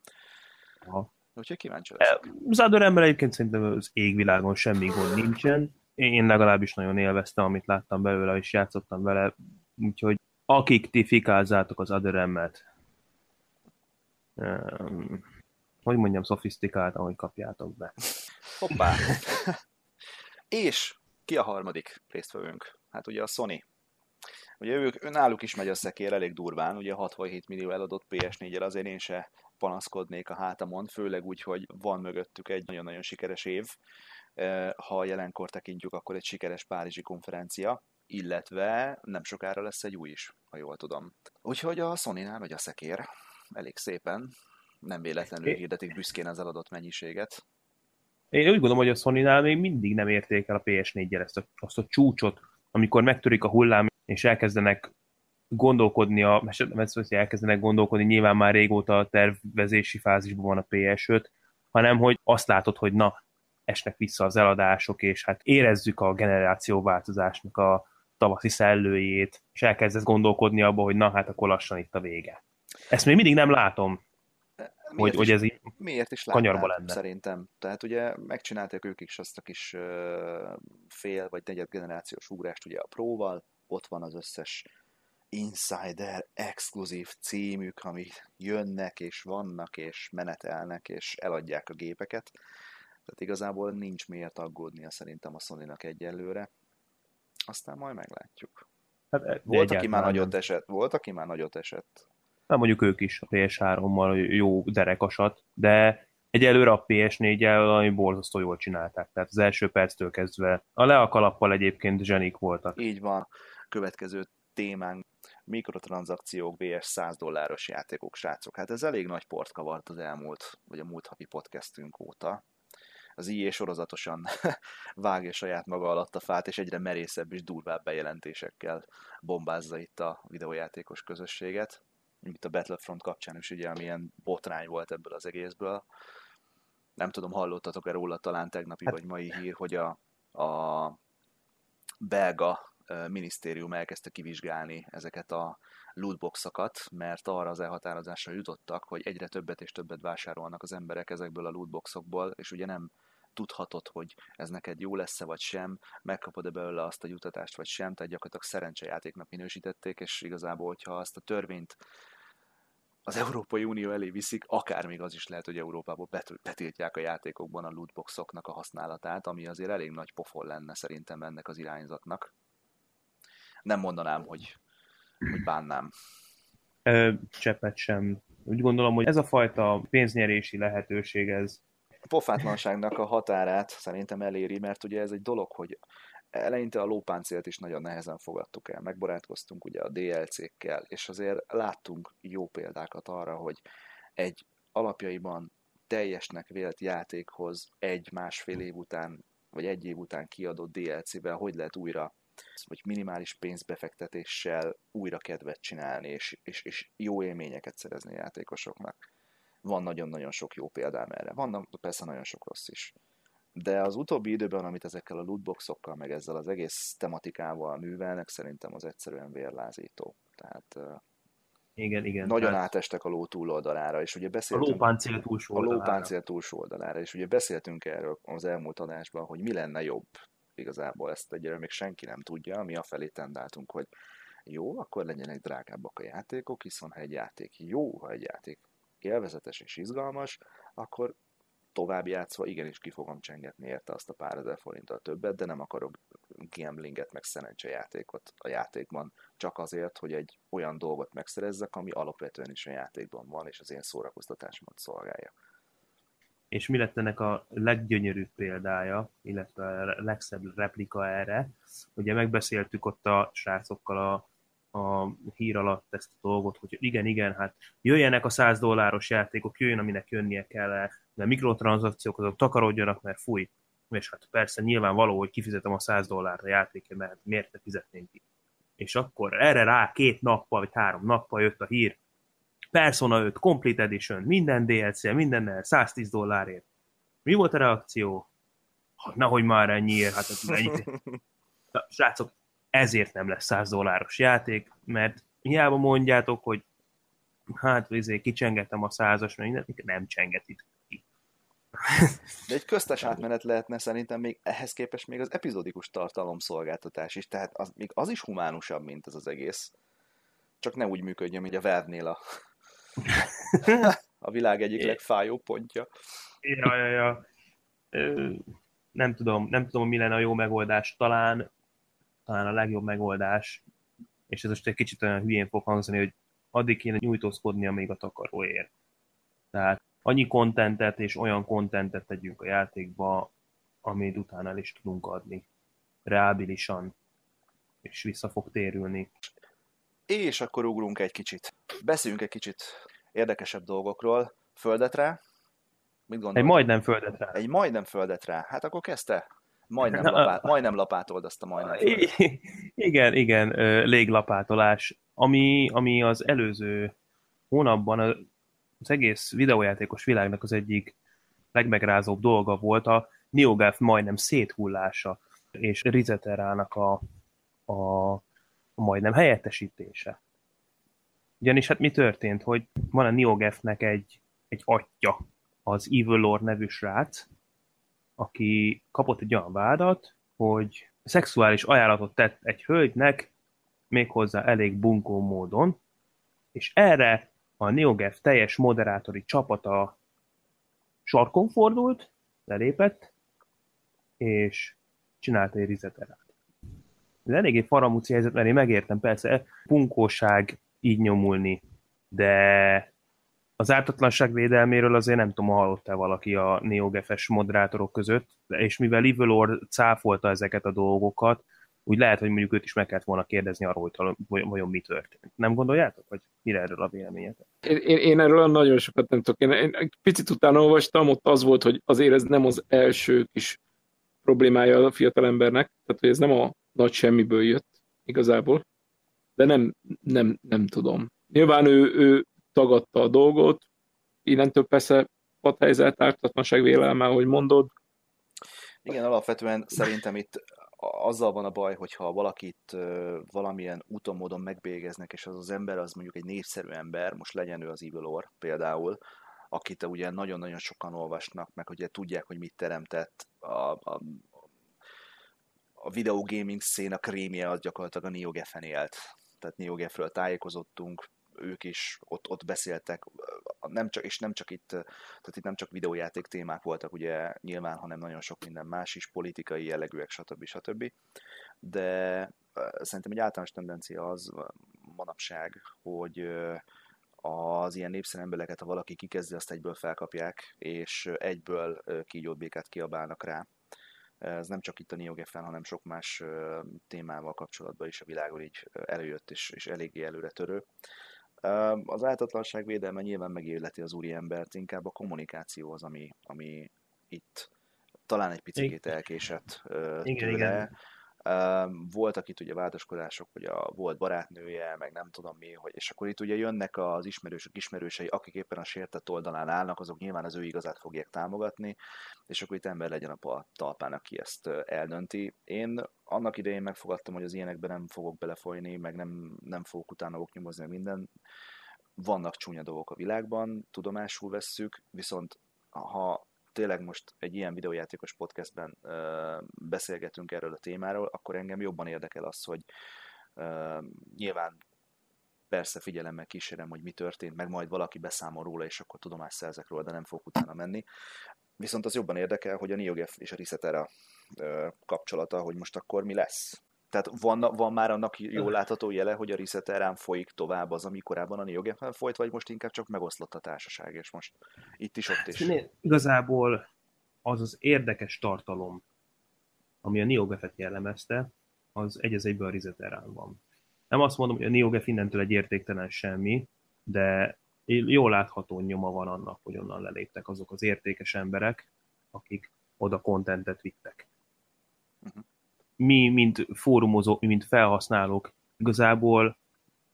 Aha. Úgyhogy kíváncsi lesz. Zadorember egyébként szerintem az égvilágon semmi gond nincsen. Én legalábbis nagyon élveztem, amit láttam belőle, és játszottam vele. Úgyhogy akik ti fikázzátok az Adoremmet, um, hogy mondjam, szofisztikáltan, hogy kapjátok be. Hoppá! és ki a harmadik résztvevőnk? Hát ugye a Sony. Ugye ők, náluk is megy a szekér elég durván, ugye 67 millió eladott PS4-el, azért én se panaszkodnék a hátamon, főleg úgy, hogy van mögöttük egy nagyon-nagyon sikeres év. Ha jelenkor tekintjük, akkor egy sikeres Párizsi konferencia, illetve nem sokára lesz egy új is, ha jól tudom. Úgyhogy a Sony-nál a szekér elég szépen, nem véletlenül hirdetik büszkén az eladott mennyiséget. Én úgy gondolom, hogy a sony még mindig nem érték el a PS4-jel ezt a, azt a csúcsot, amikor megtörik a hullám, és elkezdenek gondolkodni, a, hogy elkezdenek gondolkodni, nyilván már régóta a tervezési fázisban van a PS5, hanem hogy azt látod, hogy na, esnek vissza az eladások, és hát érezzük a generációváltozásnak a tavaszi szellőjét, és elkezdesz gondolkodni abba, hogy na, hát akkor lassan itt a vége. Ezt még mindig nem látom, miért hogy, is, hogy ez így miért is kanyarba lenne. Szerintem. Tehát ugye megcsinálták ők is azt a kis fél vagy negyed generációs ugrást ugye a próval, ott van az összes insider exkluzív címük, ami jönnek és vannak és menetelnek és eladják a gépeket. Tehát igazából nincs miért aggódnia szerintem a Sony-nak egyelőre. Aztán majd meglátjuk. Hát, e, volt, aki már nagyot esett, volt, aki már nagyot esett. Nem mondjuk ők is a PS3-mal jó derekasat, de egyelőre a PS4-el ami borzasztó jól csinálták. Tehát az első perctől kezdve a le a kalappal egyébként zsenik voltak. Így van. Következő témánk mikrotranszakciók vs 100 dolláros játékok, srácok. Hát ez elég nagy port kavart az elmúlt, vagy a múlt havi podcastünk óta. Az IE sorozatosan vágja saját maga alatt a fát, és egyre merészebb és durvább bejelentésekkel bombázza itt a videójátékos közösséget. Mint a Battlefront kapcsán is ugye, amilyen botrány volt ebből az egészből. Nem tudom, hallottatok-e róla talán tegnapi hát... vagy mai hír, hogy a, a belga minisztérium elkezdte kivizsgálni ezeket a lootboxokat, mert arra az elhatározásra jutottak, hogy egyre többet és többet vásárolnak az emberek ezekből a lootboxokból, és ugye nem tudhatod, hogy ez neked jó lesz-e vagy sem, megkapod-e belőle azt a jutatást vagy sem, tehát gyakorlatilag szerencsejátéknak minősítették, és igazából, hogyha azt a törvényt az Európai Unió elé viszik, akár még az is lehet, hogy Európából betiltják a játékokban a lootboxoknak a használatát, ami azért elég nagy pofon lenne szerintem ennek az irányzatnak nem mondanám, hogy, hogy bánnám. Cseppet sem. Úgy gondolom, hogy ez a fajta pénznyerési lehetőség, ez a pofátlanságnak a határát szerintem eléri, mert ugye ez egy dolog, hogy eleinte a lópáncélt is nagyon nehezen fogadtuk el, megbarátkoztunk ugye a DLC-kkel, és azért láttunk jó példákat arra, hogy egy alapjaiban teljesnek vélt játékhoz egy-másfél év után, vagy egy év után kiadott DLC-vel hogy lehet újra vagy minimális pénzbefektetéssel újra kedvet csinálni, és, és, és jó élményeket szerezni játékosoknak. Van nagyon-nagyon sok jó példám erre. Van persze nagyon sok rossz is. de az utóbbi időben, amit ezekkel a lootboxokkal, meg ezzel az egész tematikával művelnek, szerintem az egyszerűen vérlázító. Tehát igen, igen. Nagyon tehát... átestek a ló túloldalára, és ugye beszéltünk... A lópáncél túlsó oldalára. A lópáncél túlsó oldalára, és ugye beszéltünk erről az elmúlt adásban, hogy mi lenne jobb. Igazából ezt egyre még senki nem tudja, mi afelé tendáltunk, hogy jó, akkor legyenek drágábbak a játékok, hiszen ha egy játék jó, ha egy játék élvezetes és izgalmas, akkor tovább játszva igenis ki fogom csengetni érte azt a pár ezer forinttal többet, de nem akarok gamblinget, meg szerencse játékot a játékban, csak azért, hogy egy olyan dolgot megszerezzek, ami alapvetően is a játékban van, és az én szórakoztatásomat szolgálja. És mi lett ennek a leggyönyörűbb példája, illetve a legszebb replika erre? Ugye megbeszéltük ott a srácokkal a a hír alatt ezt a dolgot, hogy igen, igen, hát jöjjenek a 100 dolláros játékok, jöjjön, aminek jönnie kell, de mikrotranszakciók azok takarodjanak, mert fúj. És hát persze nyilvánvaló, hogy kifizetem a 100 dollárt a játékért, mert miért ne fizetnénk ki. És akkor erre rá két nappal, vagy három nappal jött a hír, Persona 5 Complete Edition, minden DLC, mindennel 110 dollárért. Mi volt a reakció? Nehogy már ennyiért, hát ez ennyi. Na, srácok, ezért nem lesz 100 dolláros játék, mert hiába mondjátok, hogy hát izé, kicsengetem a százas, mert mindent, nem csengetik ki. De egy köztes átmenet lehetne szerintem még ehhez képest még az epizódikus tartalomszolgáltatás is, tehát az, még az is humánusabb, mint ez az egész. Csak ne úgy működjön, mint a Vernél a, a világ egyik legfájóbb pontja. Ja, ja, ja. Nem tudom, nem tudom, mi lenne a jó megoldás. Talán talán a legjobb megoldás, és ez most egy kicsit olyan hülyén fog hangzani, hogy addig kéne nyújtózkodni, amíg a takaró ér. Tehát annyi kontentet és olyan kontentet tegyünk a játékba, amit utána el is tudunk adni. Reábilisan, és vissza fog térülni. És akkor ugrunk egy kicsit. Beszéljünk egy kicsit érdekesebb dolgokról. Földetre? Mit gondolod? Egy majdnem földetre. Egy majdnem földetre. Hát akkor kezdte. Majdnem, lapát, majdnem lapátold azt a majdnem. Igen, igen, léglapátolás, ami, ami az előző hónapban az egész videójátékos világnak az egyik legmegrázóbb dolga volt a NeoGAF majdnem széthullása, és Rizeterának a, a majdnem helyettesítése. Ugyanis hát mi történt, hogy van a NeoGAF-nek egy, egy atya, az Evil Lord nevű srác, aki kapott egy olyan vádat, hogy szexuális ajánlatot tett egy hölgynek, méghozzá elég bunkó módon, és erre a NeoGAF teljes moderátori csapata sarkon fordult, lelépett, és csinálta egy rizeterát. Ez eléggé faramúci helyzet, mert én megértem, persze bunkóság így nyomulni, de az ártatlanság védelméről azért nem tudom, hallott-e valaki a NeoGFS moderátorok között, és mivel Livelor cáfolta ezeket a dolgokat, úgy lehet, hogy mondjuk őt is meg kellett volna kérdezni arról, hogy vajon mi történt. Nem gondoljátok, vagy mire erről a véleményetek? Én, én, én erről nagyon sokat nem tudok. Én, én egy picit utána olvastam, ott az volt, hogy azért ez nem az első kis problémája a fiatalembernek, tehát hogy ez nem a nagy semmiből jött igazából, de nem, nem, nem tudom. Nyilván ő, ő tagadta a dolgot, innentől persze helyzet, ártatlanság vélelme, ahogy mondod. Igen, alapvetően szerintem itt azzal van a baj, hogyha valakit valamilyen úton, módon megbégeznek, és az az ember az mondjuk egy népszerű ember, most legyen ő az Evil Or például, akit ugye nagyon-nagyon sokan olvasnak, meg ugye tudják, hogy mit teremtett a, a, a videogaming széna krémje az gyakorlatilag a NeoGeffen élt. Tehát NeoGefről tájékozottunk, ők is ott, ott beszéltek, nem csak, és nem csak itt, tehát itt nem csak videójáték témák voltak ugye nyilván, hanem nagyon sok minden más is, politikai jellegűek, stb. stb. De szerintem egy általános tendencia az manapság, hogy az ilyen népszerű embereket, ha valaki kikezdi, azt egyből felkapják, és egyből kígyót békát kiabálnak rá. Ez nem csak itt a NeoGeffen, hanem sok más témával kapcsolatban is a világon így előjött, és, és eléggé előre törő. Az áltatlanság védelme nyilván megéleti az úri embert, inkább a kommunikáció az, ami, ami itt talán egy picit elkésett tőle. Igen, igen. Voltak itt ugye vádaskodások, hogy a volt barátnője, meg nem tudom mi, hogy, és akkor itt ugye jönnek az ismerősök ismerősei, akik éppen a sértett oldalán állnak, azok nyilván az ő igazát fogják támogatni, és akkor itt ember legyen a talpán, aki ezt eldönti. Én annak idején megfogadtam, hogy az ilyenekben nem fogok belefolyni, meg nem, nem fogok utána oknyomozni minden. Vannak csúnya dolgok a világban, tudomásul vesszük, viszont ha tényleg most egy ilyen videójátékos podcastben beszélgetünk erről a témáról, akkor engem jobban érdekel az, hogy nyilván persze figyelemmel kísérem, hogy mi történt, meg majd valaki beszámol róla, és akkor tudomást szerzek róla, de nem fogok utána menni. Viszont az jobban érdekel, hogy a NeoGaf és a Resetera kapcsolata, hogy most akkor mi lesz. Tehát van, van már annak jól látható jele, hogy a Reset erán folyik tovább az, ami korábban a NeoGAF folyt, vagy most inkább csak megoszlott a társaság, és most itt is, ott is. Né, igazából az az érdekes tartalom, ami a NeoGAF-et jellemezte, az egy az egyben a Reset erán van. Nem azt mondom, hogy a NeoGAF innentől egy értéktelen semmi, de jól látható nyoma van annak, hogy onnan leléptek azok az értékes emberek, akik oda kontentet vittek. Uh-huh mi, mint fórumozók, mi, mint felhasználók, igazából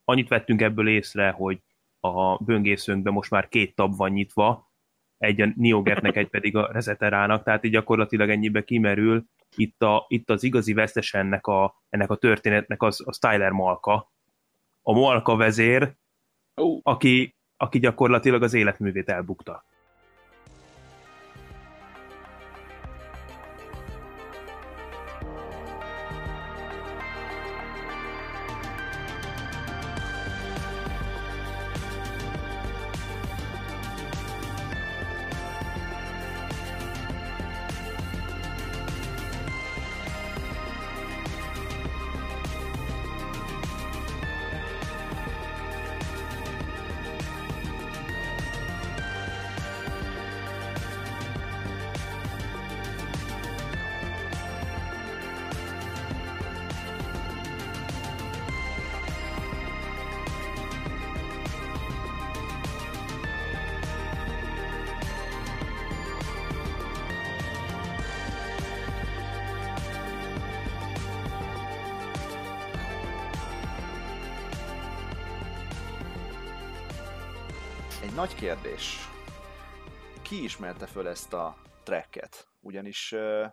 annyit vettünk ebből észre, hogy a böngészőnkben most már két tab van nyitva, egy a Niogetnek, egy pedig a Reseterának, tehát így gyakorlatilag ennyibe kimerül. Itt, a, itt az igazi vesztes ennek a, ennek a történetnek az a Styler Malka, a Malka vezér, aki, aki gyakorlatilag az életművét elbukta. Ismerte föl ezt a tracket? Ugyanis uh,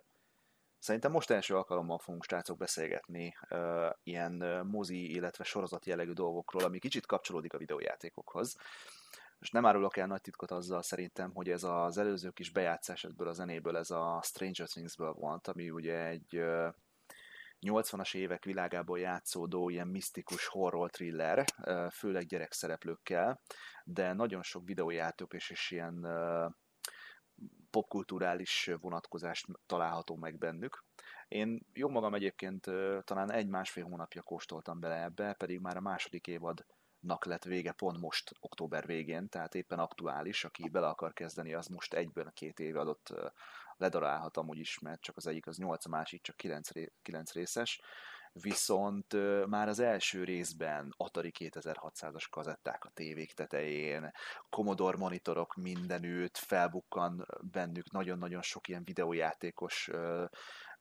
szerintem most első alkalommal fogunk srácok beszélgetni uh, ilyen uh, mozi, illetve sorozat jellegű dolgokról, ami kicsit kapcsolódik a videójátékokhoz. És nem árulok el nagy titkot azzal szerintem, hogy ez az előző kis bejátszás ebből a zenéből, ez a Stranger Things-ből volt, ami ugye egy 80-as évek világából játszódó ilyen misztikus horror thriller, főleg gyerekszereplőkkel, de nagyon sok videójáték és, és ilyen popkulturális vonatkozást található meg bennük. Én jó magam egyébként talán egy-másfél hónapja kóstoltam bele ebbe, pedig már a második évadnak lett vége pont most, október végén, tehát éppen aktuális, aki bele akar kezdeni, az most egyben a két évadot ledarálhat amúgy is, mert csak az egyik az 8, a másik csak 9, 9 részes, viszont már az első részben Atari 2600-as kazetták a tévék tetején, Commodore monitorok mindenütt, felbukkan bennük nagyon-nagyon sok ilyen videójátékos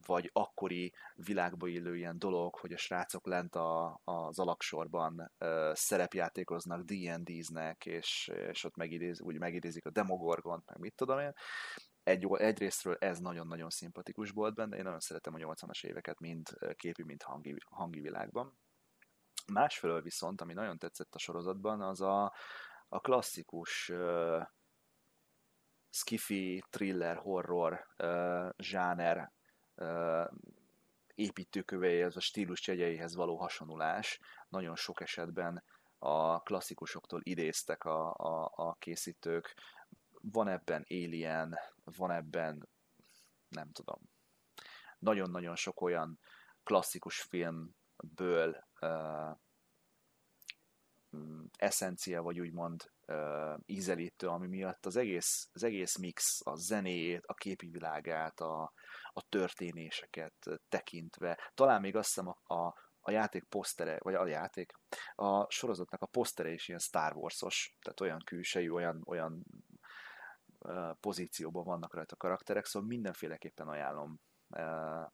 vagy akkori világba illő ilyen dolog, hogy a srácok lent a, az alaksorban szerepjátékoznak, D&D-znek, és, és ott megidéz, úgy megidézik a Demogorgont, meg mit tudom én, egy, egyrésztről ez nagyon-nagyon szimpatikus volt benne, én nagyon szeretem a 80-as éveket, mind képi, mind hangi, hangi világban. Másfelől viszont, ami nagyon tetszett a sorozatban, az a, a klasszikus uh, skifi, thriller, horror uh, zsáner uh, építőköveihez, a stílus jegyeihez való hasonulás. Nagyon sok esetben a klasszikusoktól idéztek a, a, a készítők, van ebben Alien, van ebben, nem tudom, nagyon-nagyon sok olyan klasszikus filmből uh, eszencia, vagy úgymond uh, ízelítő, ami miatt az egész, az egész mix, a zenét, a képi világát, a, a történéseket tekintve, talán még azt hiszem a, a, a játék posztere, vagy a játék, a sorozatnak a posztere is ilyen Star Wars-os, tehát olyan külsejű, olyan, olyan pozícióban vannak rajta karakterek, szóval mindenféleképpen ajánlom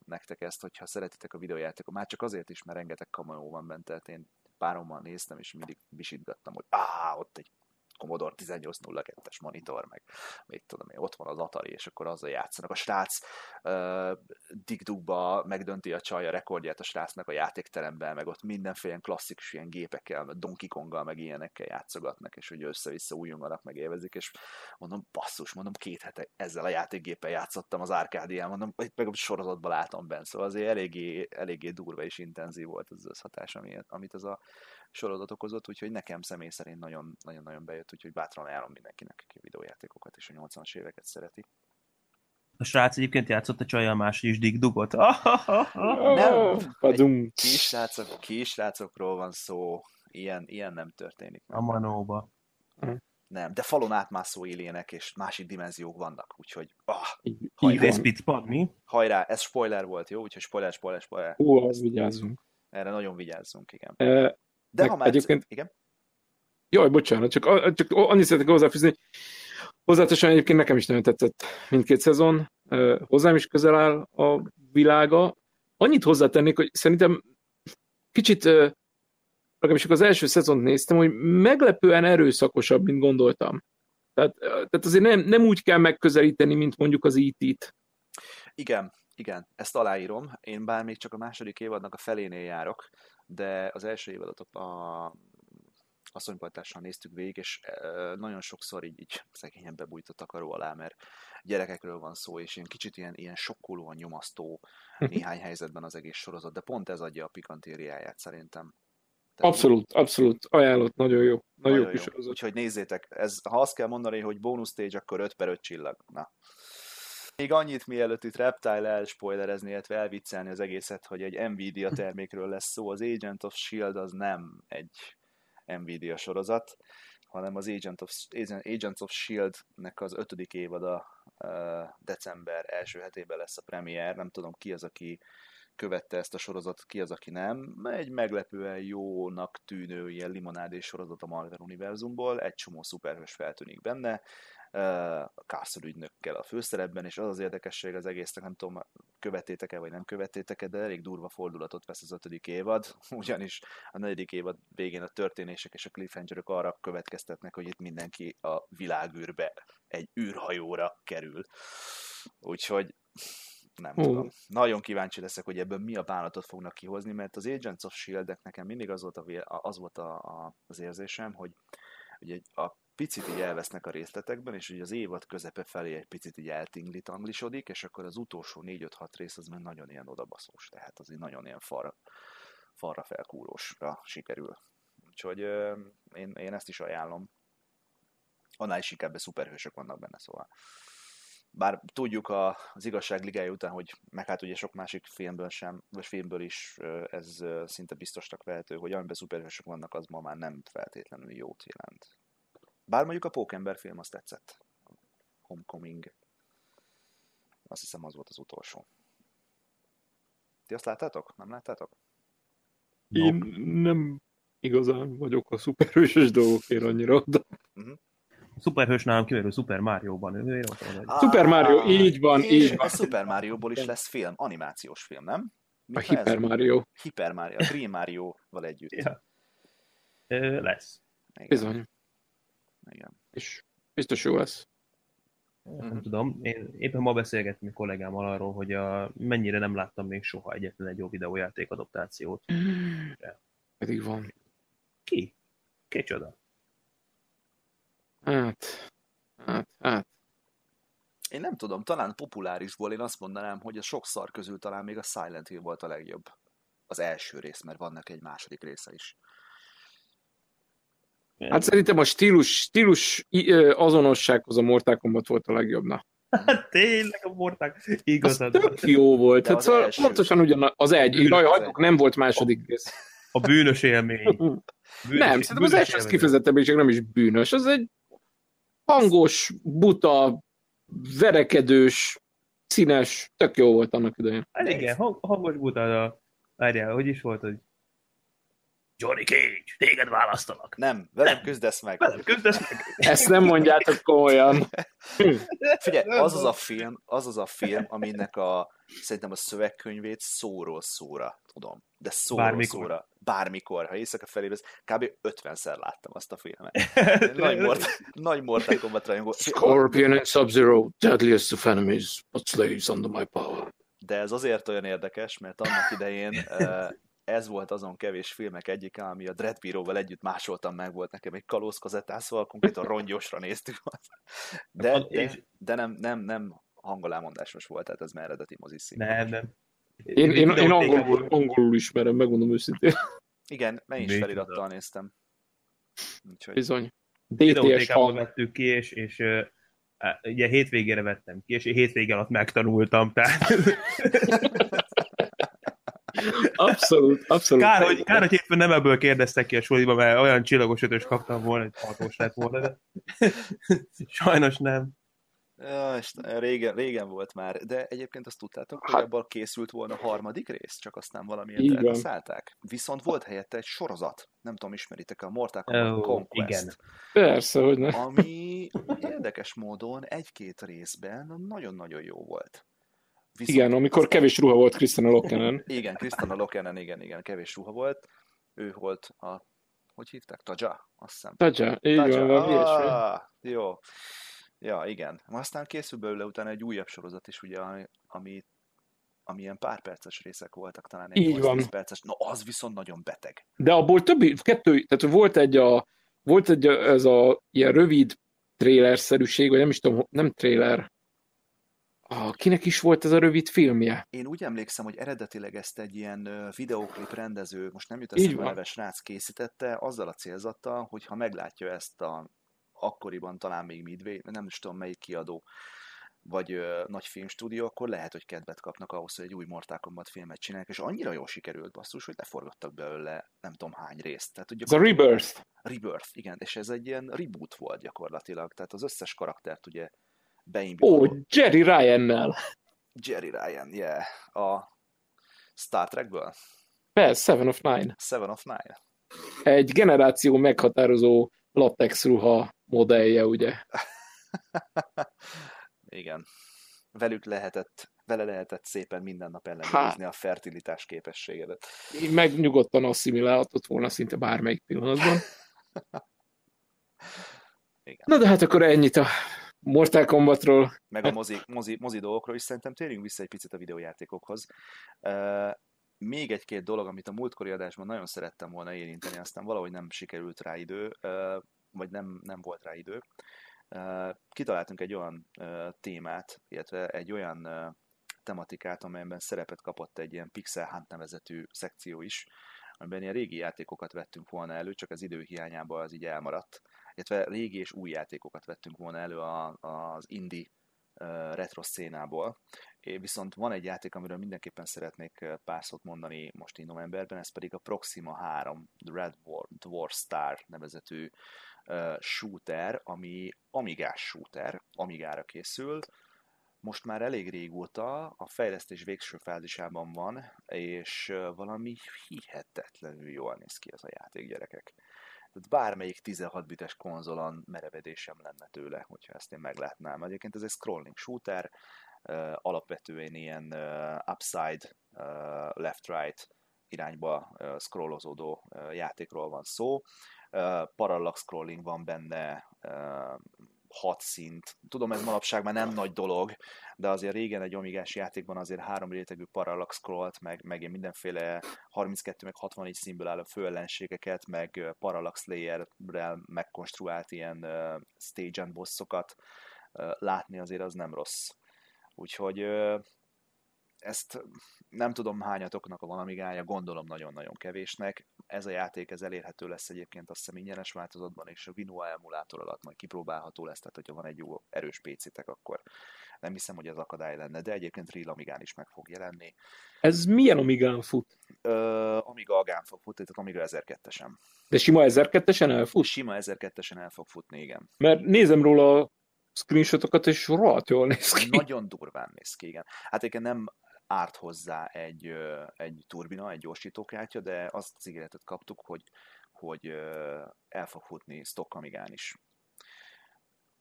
nektek ezt, hogyha szeretitek a videójátékot. Már csak azért is, mert rengeteg kameró van bent, tehát én párommal néztem, és mindig visítgattam, hogy áh, ott egy Commodore 1802-es monitor, meg mit tudom én, ott van az Atari, és akkor azzal játszanak. A srác uh, megdönti a csaj a rekordját a srácnak a játékteremben, meg ott mindenféle klasszikus ilyen gépekkel, Donkey Konggal, meg ilyenekkel játszogatnak, és hogy össze-vissza újonganak, meg élvezik, és mondom, basszus, mondom, két hete ezzel a játékgéppel játszottam az árkádián, mondom, itt meg a sorozatban látom benne, szóval azért eléggé, eléggé durva és intenzív volt az összhatás, amit az a sorozat okozott, úgyhogy nekem személy szerint nagyon-nagyon bejött, úgyhogy bátran ajánlom mindenkinek, aki videójátékokat és a 80-as éveket szereti. A srác egyébként játszott a csajjal más is Dick Dugot. nem, kis, srácok, kis srácokról van szó, ilyen, ilyen nem történik. Meg. A manóba. Nem, de falon átmászó élének és másik dimenziók vannak, úgyhogy ah, hajrá. mi? Hajrá, ez spoiler volt, jó? Úgyhogy spoiler, spoiler, spoiler. Hú, az vigyázzunk. Erre nagyon vigyázzunk, igen. De ha már... Egyébként... Igen? Jaj, bocsánat, csak, csak annyit szeretnék hozzáfűzni. Hozzátosan egyébként nekem is nagyon tetszett mindkét szezon. Hozzám is közel áll a világa. Annyit hozzátennék, hogy szerintem kicsit legalábbis az első szezont néztem, hogy meglepően erőszakosabb, mint gondoltam. Tehát, tehát azért nem, nem úgy kell megközelíteni, mint mondjuk az IT-t. Igen, igen, ezt aláírom. Én bár még csak a második évadnak a felénél járok, de az első évadot a asszonypajtással néztük végig, és nagyon sokszor így, így szegényen bebújt a takaró alá, mert gyerekekről van szó, és ilyen kicsit ilyen, ilyen sokkolóan nyomasztó néhány helyzetben az egész sorozat, de pont ez adja a pikantériáját szerintem. Tehát abszolút, abszolút. Ajánlott, nagyon jó. Nagyon, nagyon jó sorozat. Úgyhogy nézzétek, ez, ha azt kell mondani, hogy bónusz stage, akkor 5 per 5 csillag. Na. Még annyit, mielőtt itt Reptile elspoilerezni, illetve elviccelni az egészet, hogy egy Nvidia termékről lesz szó. Az Agent of S.H.I.E.L.D. az nem egy Nvidia sorozat, hanem az Agent of, Agents of S.H.I.E.L.D.-nek az ötödik évada december első hetében lesz a premier. Nem tudom ki az, aki követte ezt a sorozatot, ki az, aki nem. Egy meglepően jónak tűnő ilyen limonádés sorozat a Marvel univerzumból, egy csomó szuperhős feltűnik benne, a Castle ügynökkel a főszerepben, és az az érdekesség az egésznek, nem tudom, követétek-e vagy nem követétek-e, de elég durva fordulatot vesz az ötödik évad, ugyanis a negyedik évad végén a történések és a cliffhangerök arra következtetnek, hogy itt mindenki a világűrbe egy űrhajóra kerül. Úgyhogy nem uh. tudom. Nagyon kíváncsi leszek, hogy ebből mi a bánatot fognak kihozni, mert az Agents of S.H.I.E.L.D-ek nekem mindig az volt, a, az, volt a, a, az érzésem, hogy ugye a picit így elvesznek a részletekben, és ugye az évad közepe felé egy picit így eltinglit anglisodik, és akkor az utolsó 4-5-6 rész az már nagyon ilyen odabaszós, tehát azért nagyon ilyen far, falra felkúrósra sikerül. Úgyhogy én, én ezt is ajánlom. Annál is inkább szuperhősök vannak benne, szóval. Bár tudjuk a, az igazság ligája után, hogy meg hát ugye sok másik filmből sem, vagy filmből is ez szinte biztosnak vehető, hogy amiben szuperhősök vannak, az ma már nem feltétlenül jót jelent. Bár mondjuk a Pókember film azt tetszett. Homecoming. Azt hiszem az volt az utolsó. Ti azt láttátok? Nem láttátok? Én nem igazán vagyok a szuperhősös dolgokért annyira, de... Uh-huh. Szuperhős nálam kiverő Super Mario-ban. Ah, Super Mario, így van, így van. A Super Mario-ból is lesz film, animációs film, nem? Mi a Hyper Mario. Hyper Mario, a Green Mario-val együtt. Ja. Ö, lesz. Igen. Bizony. Igen. És biztos jó lesz. Nem mm-hmm. tudom, én éppen ma beszélgettem kollégámmal arról, hogy a, mennyire nem láttam még soha egyetlen egy jó videójáték adaptációt. Mm. Pedig van. Ki? Kicsoda? Hát, hát, hát. Én nem tudom, talán populárisból én azt mondanám, hogy a sok szar közül talán még a Silent Hill volt a legjobb. Az első rész, mert vannak egy második része is. Hát szerintem a stílus, stílus azonossághoz a Mortal Kombat volt a legjobb. Na. Hát tényleg a Mortal igazad. Tök jó volt. Hát szóval pontosan ugyan az egy. Jaj, hagyjuk, nem volt második rész. A bűnös élmény. Bűnös, nem, szerintem az első az kifejezetten még nem is bűnös. Az egy hangos, buta, verekedős, színes, tök jó volt annak idején. Hát igen, hangos buta, a... várjál, hogy is volt, hogy Johnny Cage, téged választanak. Nem, velem küzdesz meg. Velem küzdesz meg. Ezt nem mondjátok komolyan. Figyelj, az az a film, az az a film, aminek a, szerintem a szövegkönyvét szóról szóra tudom. De szóról Bármikor. szóra. Bármikor. Ha éjszaka felébredsz, kb. 50-szer láttam azt a filmet. Nagy, mort, nagy Mortal Kombat rajongó. Scorpion and Sub-Zero, deadliest of enemies, but slaves under my power. De ez azért olyan érdekes, mert annak idején eh, ez volt azon kevés filmek egyike, ami a Dread Bureau-val együtt másoltam meg, volt nekem egy kalózkazettán, szóval konkrétan rongyosra néztük. De, de, de nem, nem, nem hangolámondásos volt, tehát ez már eredeti moziszín. Nem, nem. Én, én, én angolul, angolul ismerem, megmondom őszintén. Igen, én is felirattal néztem. Úgyhogy Bizony. DTS Videótékából hang. vettük ki, és, és á, ugye hétvégére vettem ki, és hétvége alatt megtanultam, tehát Abszolút, abszolút. kár, hogy, kár, hogy hétfőn nem ebből kérdeztek ki a suliba, mert olyan csillagos ötös kaptam volna, hogy hatós lett volna, de sajnos nem. Ja, Isten, régen, régen volt már, de egyébként azt tudtátok, hogy Hát- abban készült volna a harmadik rész, csak aztán valamiért elkasszálták. Viszont volt helyette egy sorozat, nem tudom, ismeritek a Mortal Kombat Ó, Conquest, igen. Persze, hogy ne. ami érdekes módon egy-két részben nagyon-nagyon jó volt. Viszont Igen, amikor kevés ruha volt Christian Lokenen. Igen, Krisztana Lokenen, igen, igen, kevés ruha volt. Ő volt a, hogy hívták? Taja? Azt hiszem. Tadja, így Taja. van, ah, jó. Ja, igen. Aztán készül belőle utána egy újabb sorozat is, ugye, ami, ami, ilyen pár perces részek voltak, talán egy Így 8-10 van. perces. No, az viszont nagyon beteg. De abból többi, kettő, tehát volt egy a, volt egy a, ez a ilyen rövid trailer-szerűség, vagy nem is tudom, nem trailer. Ah, kinek is volt ez a rövid filmje? Én úgy emlékszem, hogy eredetileg ezt egy ilyen videóklip rendező, most nem jut eszembe a neve srác készítette, azzal a célzattal, hogy ha meglátja ezt a akkoriban talán még Midway, nem is tudom melyik kiadó, vagy ö, nagy filmstúdió, akkor lehet, hogy kedvet kapnak ahhoz, hogy egy új Mortal Kombat filmet csinálják, és annyira jól sikerült basszus, hogy leforgattak belőle nem tudom hány részt. Tehát, hogy Ez a Rebirth. Rebirth, igen, és ez egy ilyen reboot volt gyakorlatilag, tehát az összes karaktert ugye Ó, beindítottak. Jerry Ryan-nel. Jerry Ryan, yeah, a Star Trekből, Persze, Seven of Nine. Seven of Nine. Egy generáció meghatározó latex ruha modellje, ugye? Igen. Velük lehetett, vele lehetett szépen minden nap ellenőrizni a fertilitás képességedet. Meg nyugodtan asszimilálhatott volna szinte bármelyik pillanatban. Igen. Na de hát akkor ennyit a Mortal Kombatról. Meg a mozi, mozi, mozi dolgokról is szerintem térjünk vissza egy picit a videójátékokhoz. Uh, még egy-két dolog, amit a múltkori adásban nagyon szerettem volna érinteni, aztán valahogy nem sikerült rá idő, vagy nem, nem volt rá idő. Kitaláltunk egy olyan témát, illetve egy olyan tematikát, amelyben szerepet kapott egy ilyen Pixel Hunt nevezetű szekció is, amiben ilyen régi játékokat vettünk volna elő, csak az idő hiányában az így elmaradt. Illetve régi és új játékokat vettünk volna elő a, az indie uh, retro szénából. Viszont van egy játék, amiről mindenképpen szeretnék pár szót mondani most így novemberben, ez pedig a Proxima 3 The Red War, Dwarf Star nevezetű shooter, ami amigás shooter, amigára készül, most már elég régóta a fejlesztés végső fázisában van, és valami hihetetlenül jól néz ki ez a játék, gyerekek. Tehát bármelyik 16 bites konzolon merevedésem lenne tőle, hogyha ezt én meglátnám. Egyébként ez egy scrolling shooter, alapvetően ilyen upside, left-right irányba scrollozódó játékról van szó. Parallax scrolling van benne, hat szint. Tudom, ez manapság már nem nagy dolog, de azért régen egy omigás játékban azért három rétegű parallax scrollt, meg, meg ilyen mindenféle 32 meg 64 színből álló főellenségeket, meg parallax layerrel megkonstruált ilyen uh, stage and bossokat uh, látni azért az nem rossz. Úgyhogy uh, ezt nem tudom hányatoknak a valamigája, gondolom nagyon-nagyon kevésnek. Ez a játék ez elérhető lesz egyébként azt hiszem ingyenes változatban, és a Vinua emulátor alatt majd kipróbálható lesz, tehát hogyha van egy jó erős PC-tek, akkor nem hiszem, hogy az akadály lenne, de egyébként Real Amigán is meg fog jelenni. Ez milyen Amigán fut? Ö, Amiga Agán fog futni, tehát Amiga 1002-esen. De sima 1002-esen elfut? Sima 1002-esen el fog futni, igen. Mert nézem róla a screenshotokat, és rohadt jól néz ki. Nagyon durván néz ki, igen. Hát egyébként nem árt hozzá egy, egy turbina, egy gyorsítókártya, de azt az ígéretet kaptuk, hogy, hogy el fog futni stock is.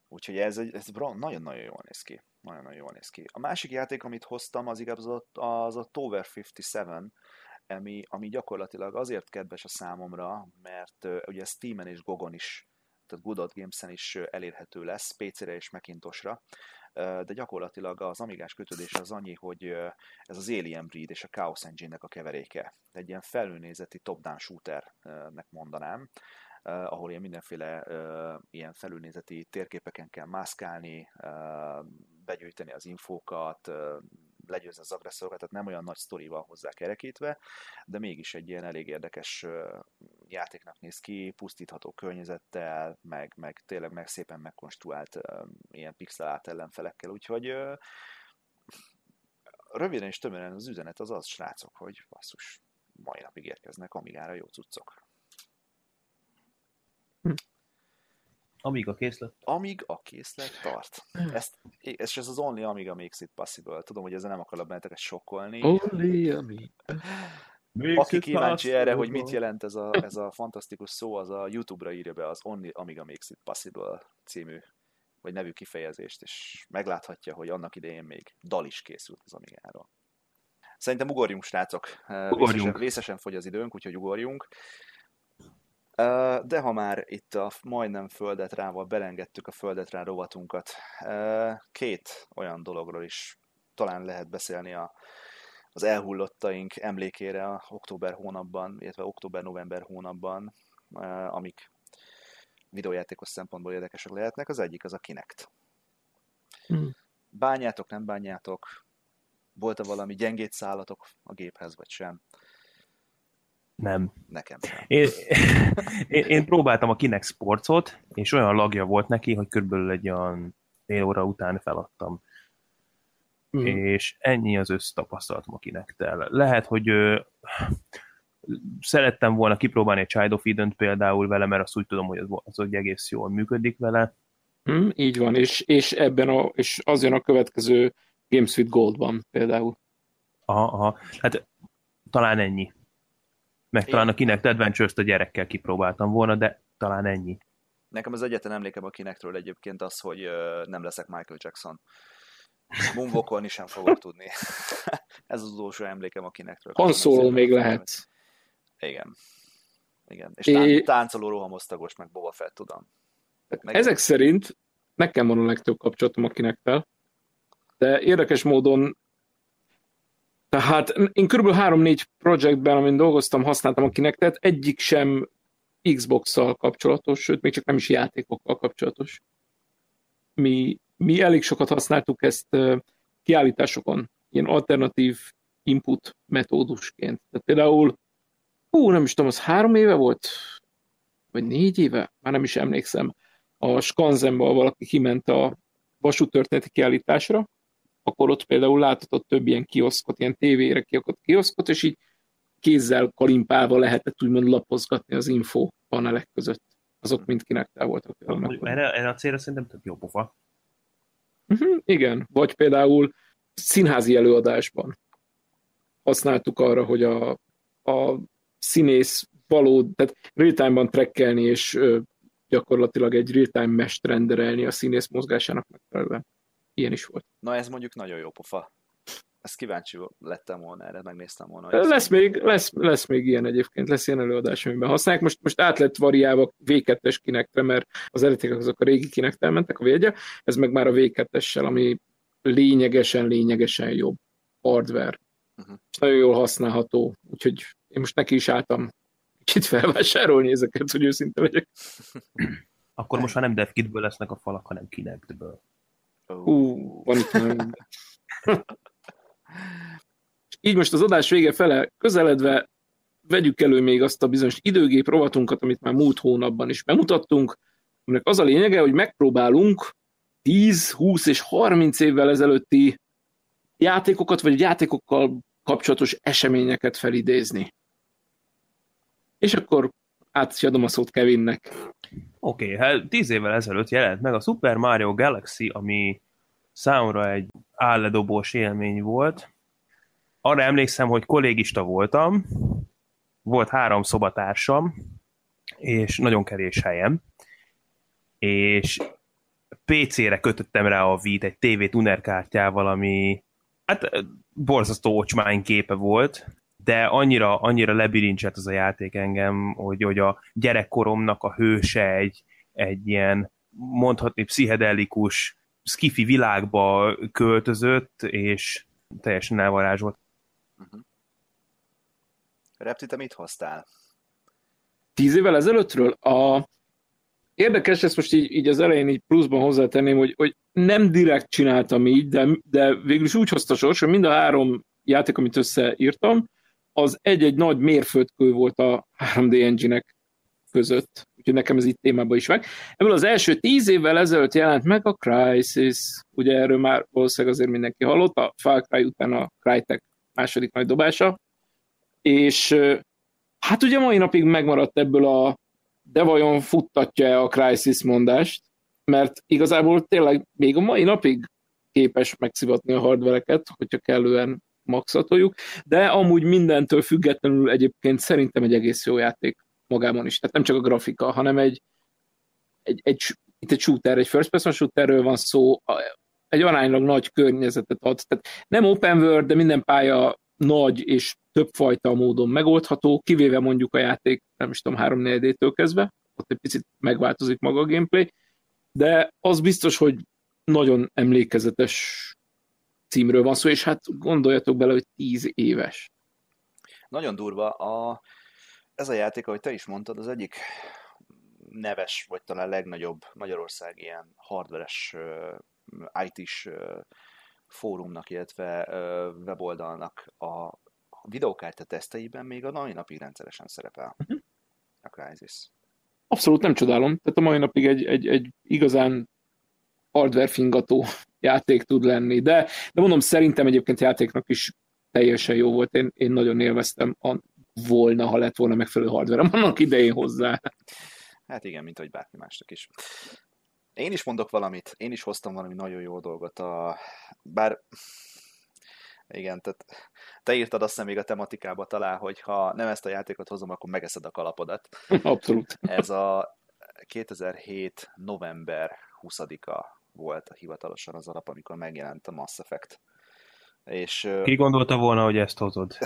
Úgyhogy ez, ez nagyon-nagyon jól néz ki. Nagyon-nagyon jól néz ki. A másik játék, amit hoztam, az igazából az a Tower 57, ami, ami gyakorlatilag azért kedves a számomra, mert uh, ugye Steam-en és Gogon is, tehát Good Games-en is elérhető lesz, PC-re és Macintosra, de gyakorlatilag az amigás kötődés az annyi, hogy ez az Alien Breed és a Chaos Engine-nek a keveréke. Egy ilyen felülnézeti top-down shooternek mondanám, ahol ilyen mindenféle ilyen felülnézeti térképeken kell mászkálni, begyűjteni az infókat, legyőzni az agresszorokat, tehát nem olyan nagy sztorival hozzá kerekítve, de mégis egy ilyen elég érdekes játéknak néz ki, pusztítható környezettel, meg, meg tényleg meg szépen megkonstruált ilyen pixelált ellenfelekkel, úgyhogy röviden és tömören az üzenet az az, srácok, hogy basszus, mai napig érkeznek Amigára jó cuccok. Hm. Amíg a készlet? Amíg a készlet tart. Ezt, és ez az Only Amiga Makes It Possible. Tudom, hogy ezzel nem akarok benneteket sokkolni. Only Amiga. Aki kíváncsi erre, hogy mit jelent ez a, ez a fantasztikus szó, az a YouTube-ra írja be az Only Amiga Makes It Possible című vagy nevű kifejezést, és megláthatja, hogy annak idején még dal is készült az Amigáról. Szerintem ugorjunk, srácok. Ugorjunk. Vészesen, vészesen fogy az időnk, úgyhogy ugorjunk. De ha már itt a majdnem földet rával belengedtük a földet rá rovatunkat, két olyan dologról is talán lehet beszélni a, az elhullottaink emlékére a október hónapban, illetve október-november hónapban, amik videójátékos szempontból érdekesek lehetnek. Az egyik az a Kinect. Hmm. Bányátok, nem bányátok? Volt-e valami gyengét szállatok a géphez, vagy sem? Nem. Nekem sem. Én, én, én próbáltam a Kinect Sportsot, és olyan lagja volt neki, hogy körülbelül egy olyan fél óra után feladtam. Mm. És ennyi az össztapasztalatom a Kinect-tel. Lehet, hogy ö, szerettem volna kipróbálni egy Child of eden például vele, mert azt úgy tudom, hogy az, az hogy egész jól működik vele. Mm, így van, és, és ebben a, és az jön a következő Games with Goldban például. Aha, aha. Hát talán ennyi. Meg talán a Kinect Adventures-t a gyerekkel kipróbáltam volna, de talán ennyi. Nekem az egyetlen emlékem a Kinectről egyébként az, hogy nem leszek Michael Jackson. Moonwalkolni sem fogok tudni. Ez az utolsó emlékem a Kinectről. Han Solo még lehet. Igen. Igen. És é... táncoló rohamosztagos, meg Boba Fett, tudom. Meg Ezek szerint nekem van a legtöbb kapcsolatom a Kinecttel, de érdekes módon tehát én kb. 3-4 projektben, amin dolgoztam, használtam a Kinectet, egyik sem Xbox-szal kapcsolatos, sőt, még csak nem is játékokkal kapcsolatos. Mi, mi elég sokat használtuk ezt kiállításokon, ilyen alternatív input metódusként. Tehát például, hú, nem is tudom, az három éve volt, vagy négy éve, már nem is emlékszem, a Skanzenban valaki kiment a vasútörténeti kiállításra, akkor ott például láthatott több ilyen kioszkot, ilyen tévére kiakott kioszkot, és így kézzel, kalimpával lehetett úgymond lapozgatni az info panelek között. Azok mind kinektel voltak. Erre, erre a célra szerintem több jó pofa. Uh-huh, igen, vagy például színházi előadásban használtuk arra, hogy a, a színész való, tehát real-time-ban trekkelni, és ö, gyakorlatilag egy real-time mest renderelni a színész mozgásának megfelelően. Ilyen is volt. Na ez mondjuk nagyon jó pofa. Ezt kíváncsi lettem volna erre, megnéztem volna. Lesz még, lesz, lesz még ilyen egyébként, lesz ilyen előadás, amiben használják. Most, most át lett variálva V2-es kinektre, mert az eredetiek azok a régi kinek mentek a védje, ez meg már a V2-essel, ami lényegesen, lényegesen jobb hardware. Uh-huh. És nagyon jól használható, úgyhogy én most neki is álltam kicsit felvásárolni ezeket, hogy őszinte legyek. Akkor most már nem DevKitből lesznek a falak, hanem Kinectből. Hú, van itt nagyon... Így most az adás vége fele közeledve vegyük elő még azt a bizonyos időgép rovatunkat, amit már múlt hónapban is bemutattunk, aminek az a lényege, hogy megpróbálunk 10, 20 és 30 évvel ezelőtti játékokat, vagy játékokkal kapcsolatos eseményeket felidézni. És akkor átadom a szót Kevinnek. Oké, okay, hát tíz évvel ezelőtt jelent meg a Super Mario Galaxy, ami számomra egy álledobós élmény volt, arra emlékszem, hogy kollégista voltam, volt három szobatársam, és nagyon kevés helyem, és PC-re kötöttem rá a Vít egy TV tuner kártyával, ami hát borzasztó ocsmány képe volt, de annyira, annyira lebilincselt az a játék engem, hogy, hogy a gyerekkoromnak a hőse egy, egy ilyen mondhatni pszichedelikus skifi világba költözött, és teljesen elvarázsolt. Uh-huh. Repti, te mit hoztál? Tíz évvel ezelőttről? A... Érdekes, ezt most így, így az elején így pluszban hozzátenném, hogy, hogy nem direkt csináltam így, de, de végül is úgy hozta sors, hogy mind a három játék, amit összeírtam, az egy-egy nagy mérföldkő volt a 3D engine között. Úgyhogy nekem ez itt témában is meg. Ebből az első tíz évvel ezelőtt jelent meg a Crysis. Ugye erről már valószínűleg azért mindenki hallott. A Far Cry után a Crytek második nagy dobása. És hát ugye mai napig megmaradt ebből a de vajon futtatja a Crysis mondást, mert igazából tényleg még a mai napig képes megszivatni a hardvereket, hogyha kellően maxatoljuk, de amúgy mindentől függetlenül egyébként szerintem egy egész jó játék magában is. Tehát nem csak a grafika, hanem egy, egy, egy itt egy shooter, egy first person shooterről van szó, egy aránylag nagy környezetet ad. Tehát nem open world, de minden pálya nagy és többfajta módon megoldható, kivéve mondjuk a játék, nem is tudom, 3 4 től kezdve, ott egy picit megváltozik maga a gameplay, de az biztos, hogy nagyon emlékezetes címről van szó, és hát gondoljatok bele, hogy 10 éves. Nagyon durva. A, ez a játék, ahogy te is mondtad, az egyik neves, vagy talán legnagyobb Magyarország ilyen hardveres IT-s fórumnak, illetve weboldalnak a videókártya teszteiben még a mai napig rendszeresen szerepel uh-huh. a Crysis. Abszolút nem csodálom. Tehát a mai napig egy, egy, egy igazán hardware fingató játék tud lenni. De, de mondom, szerintem egyébként játéknak is teljesen jó volt. Én, én nagyon élveztem a volna, ha lett volna megfelelő hardware annak idején hozzá. Hát igen, mint ahogy bárki másnak is. Én is mondok valamit, én is hoztam valami nagyon jó dolgot, a... bár igen, tehát te írtad azt hiszem még a tematikába talán, hogy ha nem ezt a játékot hozom, akkor megeszed a kalapodat. Abszolút. Ez a 2007. november 20-a volt a hivatalosan az alap, amikor megjelent a Mass Effect. És, Ki gondolta volna, hogy ezt hozod?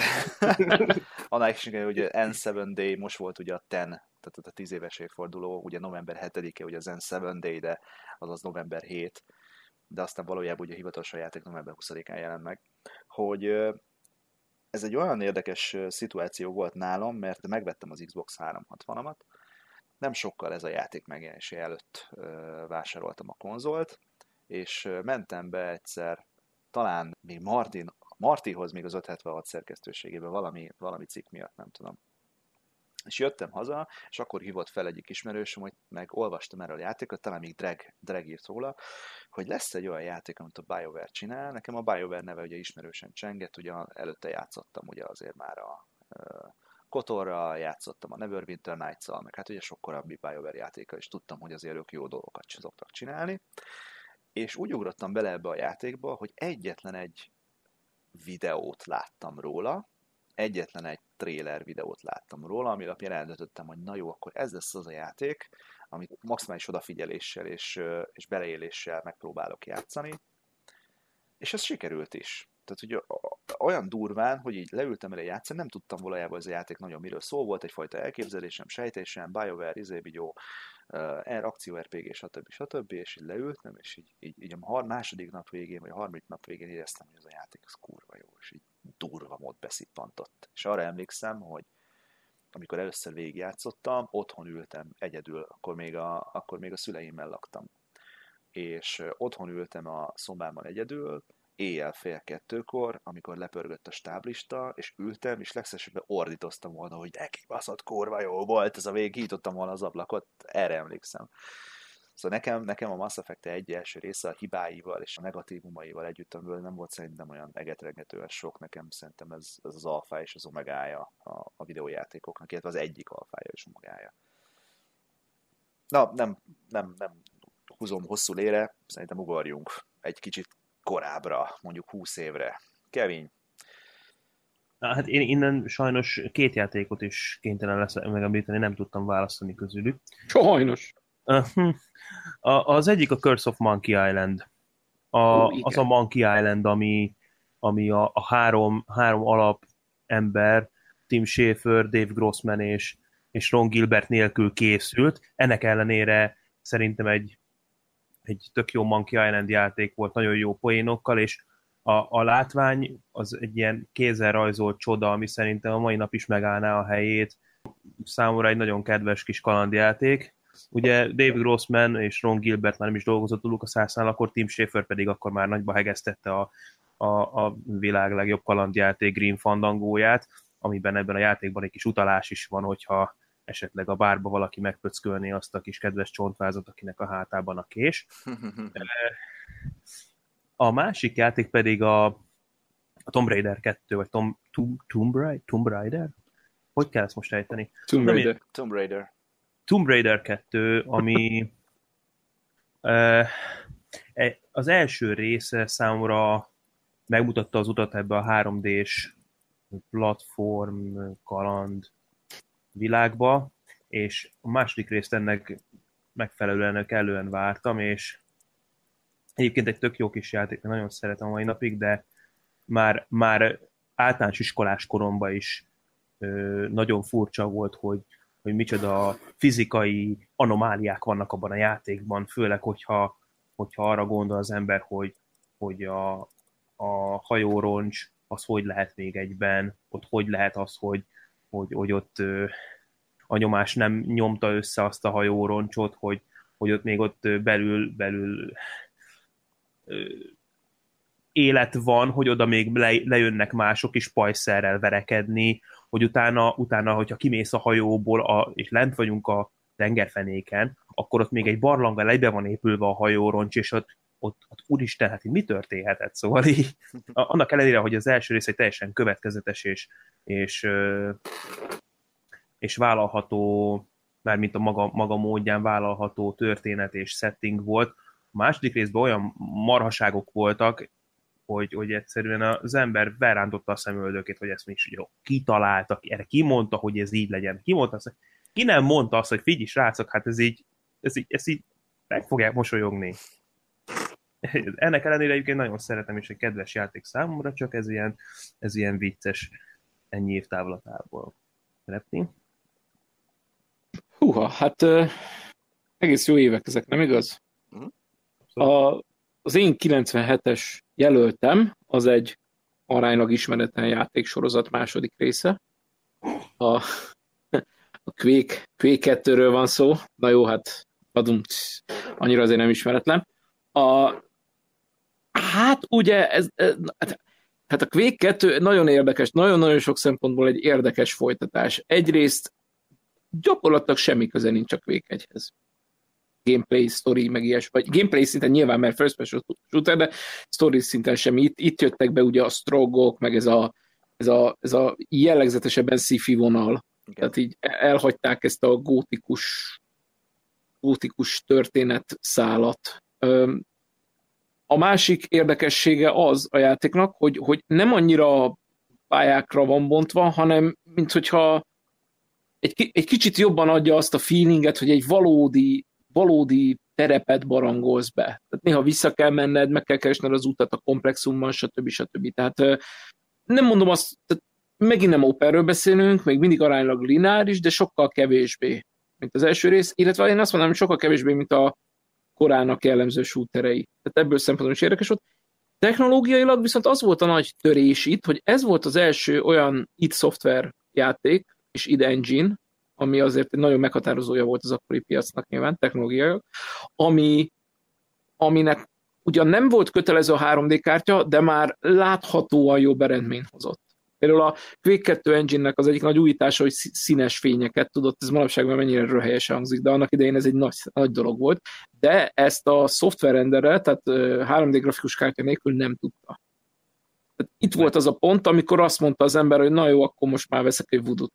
Annál is, hogy N7 Day, most volt ugye a 10, tehát a 10 éves évforduló, ugye november 7-e ugye az N7 Day, de azaz november 7, de aztán valójában ugye hivatalosan játék november 20-án jelent meg, hogy ez egy olyan érdekes szituáció volt nálam, mert megvettem az Xbox 360-amat, nem sokkal ez a játék megjelenése előtt vásároltam a konzolt, és mentem be egyszer, talán még Martin, Martihoz még az 576 szerkesztőségében valami, valami cikk miatt, nem tudom. És jöttem haza, és akkor hívott fel egyik ismerősöm, hogy meg olvastam erről a játékot, talán még Drag, Drag írt róla, hogy lesz egy olyan játék, amit a BioWare csinál. Nekem a BioWare neve ugye ismerősen csengett, ugye előtte játszottam ugye azért már a Kotorra játszottam a Neverwinter Nights-szal, meg hát ugye sok korábbi BioWare játéka, és tudtam, hogy azért ők jó dolgokat szoktak csinálni. És úgy ugrottam bele ebbe a játékba, hogy egyetlen egy videót láttam róla, egyetlen egy trailer videót láttam róla, ami alapján eldöntöttem, hogy na jó, akkor ez lesz az a játék, amit maximális odafigyeléssel és, és beleéléssel megpróbálok játszani. És ez sikerült is. Tehát, hogy olyan durván, hogy így leültem elé játszani, nem tudtam valójában ez a játék nagyon miről szó volt, egyfajta elképzelésem, sejtésem, BioWare, izébigyó, uh, akció RPG, stb. stb. és így leültem, és így, így, így a második nap végén, vagy a harmadik nap végén éreztem, hogy ez a játék az kurva jó, és így durva mód beszippantott. És arra emlékszem, hogy amikor először végigjátszottam, otthon ültem egyedül, akkor még a, akkor még a szüleimmel laktam. És otthon ültem a szobában egyedül, éjjel fél kettőkor, amikor lepörgött a stáblista, és ültem, és legszesebben ordítoztam volna, hogy neki baszott kurva jó volt, ez a végig hítottam volna az ablakot, erre emlékszem. Szóval nekem, nekem a Mass Effect egy első része a hibáival és a negatívumaival együtt, amiből nem volt szerintem olyan egetrengetően sok, nekem szerintem ez, ez az alfa és az omegája a, a videójátékoknak, illetve az egyik alfája és omegája. Na, nem, nem, nem húzom hosszú lére, szerintem ugorjunk egy kicsit korábbra, mondjuk 20 évre. Kevin, Hát én innen sajnos két játékot is kénytelen lesz megemlíteni, nem tudtam választani közülük. Sajnos. Hm. Az egyik a Curse of Monkey Island. A, Ó, az a Monkey Island, ami, ami a, a három, három alap ember, Tim Schafer, Dave Grossman és, és Ron Gilbert nélkül készült. Ennek ellenére szerintem egy, egy tök jó Monkey Island játék volt, nagyon jó poénokkal, és a, a látvány az egy ilyen kézzel rajzolt csoda, ami szerintem a mai nap is megállná a helyét. Számomra egy nagyon kedves kis kalandjáték. Ugye David Grossman és Ron Gilbert már nem is dolgozott a Szászán, akkor Tim Schafer pedig akkor már nagyba hegesztette a, a, a világ legjobb kalandjáték Green Fandangóját, amiben ebben a játékban egy kis utalás is van, hogyha esetleg a bárba valaki megpöckölné azt a kis kedves csontvázat, akinek a hátában a kés. A másik játék pedig a, a Tomb Raider 2, vagy Tom, Tomb, Tomb, Raider, Tomb Raider? Hogy kell ezt most ejteni? Tomb Raider. Tomb Raider. Tomb Raider 2, ami uh, az első része számomra megmutatta az utat ebbe a 3D-s platform, kaland világba, és a második részt ennek megfelelően kellően vártam, és Egyébként egy tök jó kis játék, nagyon szeretem a mai napig, de már, már általános iskolás koromban is ö, nagyon furcsa volt, hogy, hogy micsoda fizikai anomáliák vannak abban a játékban, főleg, hogyha, hogyha arra gondol az ember, hogy, hogy a, a hajóroncs az hogy lehet még egyben, ott hogy lehet az, hogy, hogy, hogy ott a nyomás nem nyomta össze azt a hajóroncsot, hogy, hogy ott még ott belül, belül élet van, hogy oda még le, lejönnek mások is pajszerrel verekedni, hogy utána, utána hogyha kimész a hajóból, a, és lent vagyunk a tengerfenéken, akkor ott még egy barlanga lejbe van épülve a hajóroncs, és ott, ott, ott úristen, hát mi történhetett? Szóval így, annak ellenére, hogy az első rész egy teljesen következetes és, és, és vállalható, mármint a maga, maga módján vállalható történet és setting volt, a második részben olyan marhaságok voltak, hogy, hogy egyszerűen az ember verántotta a szemöldökét, hogy ezt mi is jó, kitaláltak, erre ki mondta, hogy ez így legyen, ki mondta azt, ki nem mondta azt, hogy figyelj, srácok, hát ez így, ez így, ez így meg fogják mosolyogni. Ennek ellenére egyébként nagyon szeretem, és egy kedves játék számomra, csak ez ilyen, ez ilyen vicces ennyi év távlatából. Repni? Húha, hát uh, egész jó évek ezek, nem igaz? Uh-huh. A, az én 97-es jelöltem, az egy aránylag ismeretlen játéksorozat második része. A, a Quake, Quake 2-ről van szó. Na jó, hát adunk, annyira azért nem ismeretlen. A, hát ugye ez, ez hát, hát a Quake 2 nagyon érdekes, nagyon-nagyon sok szempontból egy érdekes folytatás. Egyrészt gyakorlatilag semmi köze nincs a Quake 1-hez gameplay, story, meg ilyes, vagy gameplay szinten nyilván, mert first person shooter, de story szinten sem. Itt, itt jöttek be ugye a strogok, meg ez a, ez a, ez a jellegzetesebben sci vonal. Igen. Tehát így elhagyták ezt a gótikus gótikus történet szálat. A másik érdekessége az a játéknak, hogy, hogy nem annyira pályákra van bontva, hanem mint hogyha egy, egy kicsit jobban adja azt a feelinget, hogy egy valódi valódi terepet barangolsz be. Tehát néha vissza kell menned, meg kell keresned az utat a komplexumban, stb. stb. Tehát nem mondom azt, tehát megint nem operről beszélünk, még mindig aránylag lineáris, de sokkal kevésbé, mint az első rész, illetve én azt hogy sokkal kevésbé, mint a korának jellemző shooterei. Tehát ebből szempontból is érdekes volt. Technológiailag viszont az volt a nagy törés itt, hogy ez volt az első olyan id Software játék, és id Engine, ami azért egy nagyon meghatározója volt az akkori piacnak nyilván, technológiai, ami, aminek ugyan nem volt kötelező a 3D kártya, de már láthatóan jobb eredményt hozott. Például a Quake 2 engine-nek az egyik nagy újítása, hogy színes fényeket tudott, ez manapság már mennyire röhelyesen hangzik, de annak idején ez egy nagy, nagy dolog volt, de ezt a szoftver renderre, tehát 3D grafikus kártya nélkül nem tudta. Tehát itt volt az a pont, amikor azt mondta az ember, hogy na jó, akkor most már veszek egy voodoo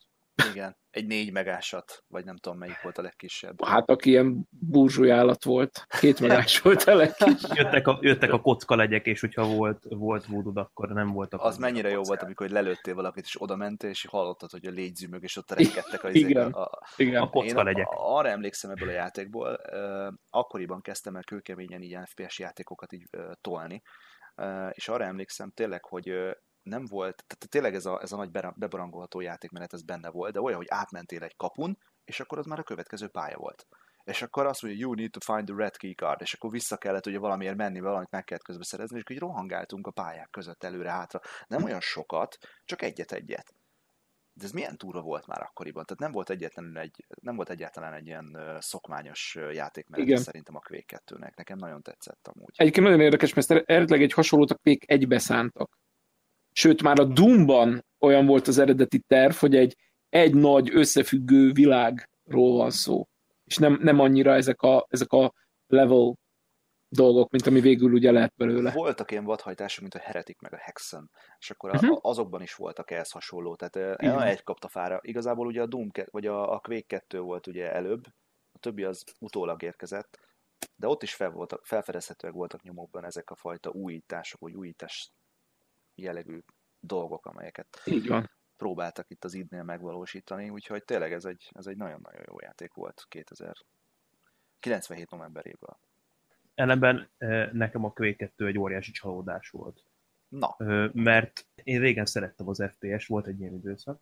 Igen, egy négy megásat, vagy nem tudom melyik volt a legkisebb. Hát aki ilyen burzsúly állat volt, két megás volt a legkisebb. Jöttek a, jöttek a kocka legyek, és hogyha volt, volt voodoo akkor nem voltak. Az mennyire jó volt, amikor lelőttél valakit, és oda mentél, és hallottad, hogy a légy zümög, és ott rekedtek az Igen. A, a, Igen. A kocka legyek. a, arra emlékszem ebből a játékból, uh, akkoriban kezdtem el kőkeményen így FPS játékokat így uh, tolni, uh, és arra emlékszem tényleg, hogy uh, nem volt, tehát tényleg ez a, ez a nagy bebarangolható játékmenet, ez benne volt, de olyan, hogy átmentél egy kapun, és akkor az már a következő pálya volt. És akkor azt mondja, you need to find the red key card, és akkor vissza kellett ugye valamiért menni, valamit meg kellett közben szerezni, és így rohangáltunk a pályák között előre-hátra. Nem olyan sokat, csak egyet-egyet. De ez milyen túra volt már akkoriban? Tehát nem volt egyetlen egy, nem volt egyáltalán egy ilyen ö, játékmenet szerintem a Quake 2-nek. Nekem nagyon tetszett amúgy. Egyébként nagyon érdekes, mert eredetileg egy hasonlót a Quake egybe szántak. Sőt, már a Doomban olyan volt az eredeti terv, hogy egy, egy nagy összefüggő világról van szó. És nem, nem annyira ezek a, ezek a level dolgok, mint ami végül ugye lehet belőle. Voltak ilyen vadhajtások, mint a Heretic meg a Hexen, és akkor uh-huh. azokban is voltak ehhez hasonló. Tehát Igen. uh, egy kapta fára. Igazából ugye a Doom, vagy a, a Quake 2 volt ugye előbb, a többi az utólag érkezett, de ott is fel voltak, felfedezhetőek voltak nyomokban ezek a fajta újítások, vagy újítás jellegű dolgok, amelyeket Így van. próbáltak itt az idnél megvalósítani, úgyhogy tényleg ez egy, ez egy nagyon-nagyon jó játék volt 2097 novemberéből. Ellenben nekem a Quake 2 egy óriási csalódás volt. Na, mert én régen szerettem az FPS, volt egy ilyen időszak,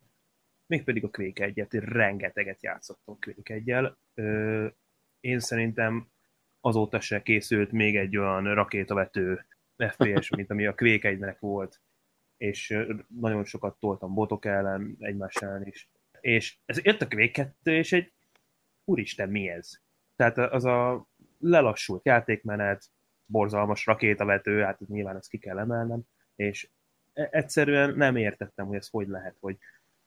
mégpedig a Quake 1-et, én rengeteget játszottam Quake 1 Én szerintem azóta se készült még egy olyan rakétavető FPS, mint ami a Quake 1-nek volt, és nagyon sokat toltam botok ellen, egymás ellen is. És ez jött a Quake 2, és egy úristen, mi ez? Tehát az a lelassult játékmenet, borzalmas rakétavető, hát nyilván ezt ki kell emelnem, és e- egyszerűen nem értettem, hogy ez hogy lehet, hogy,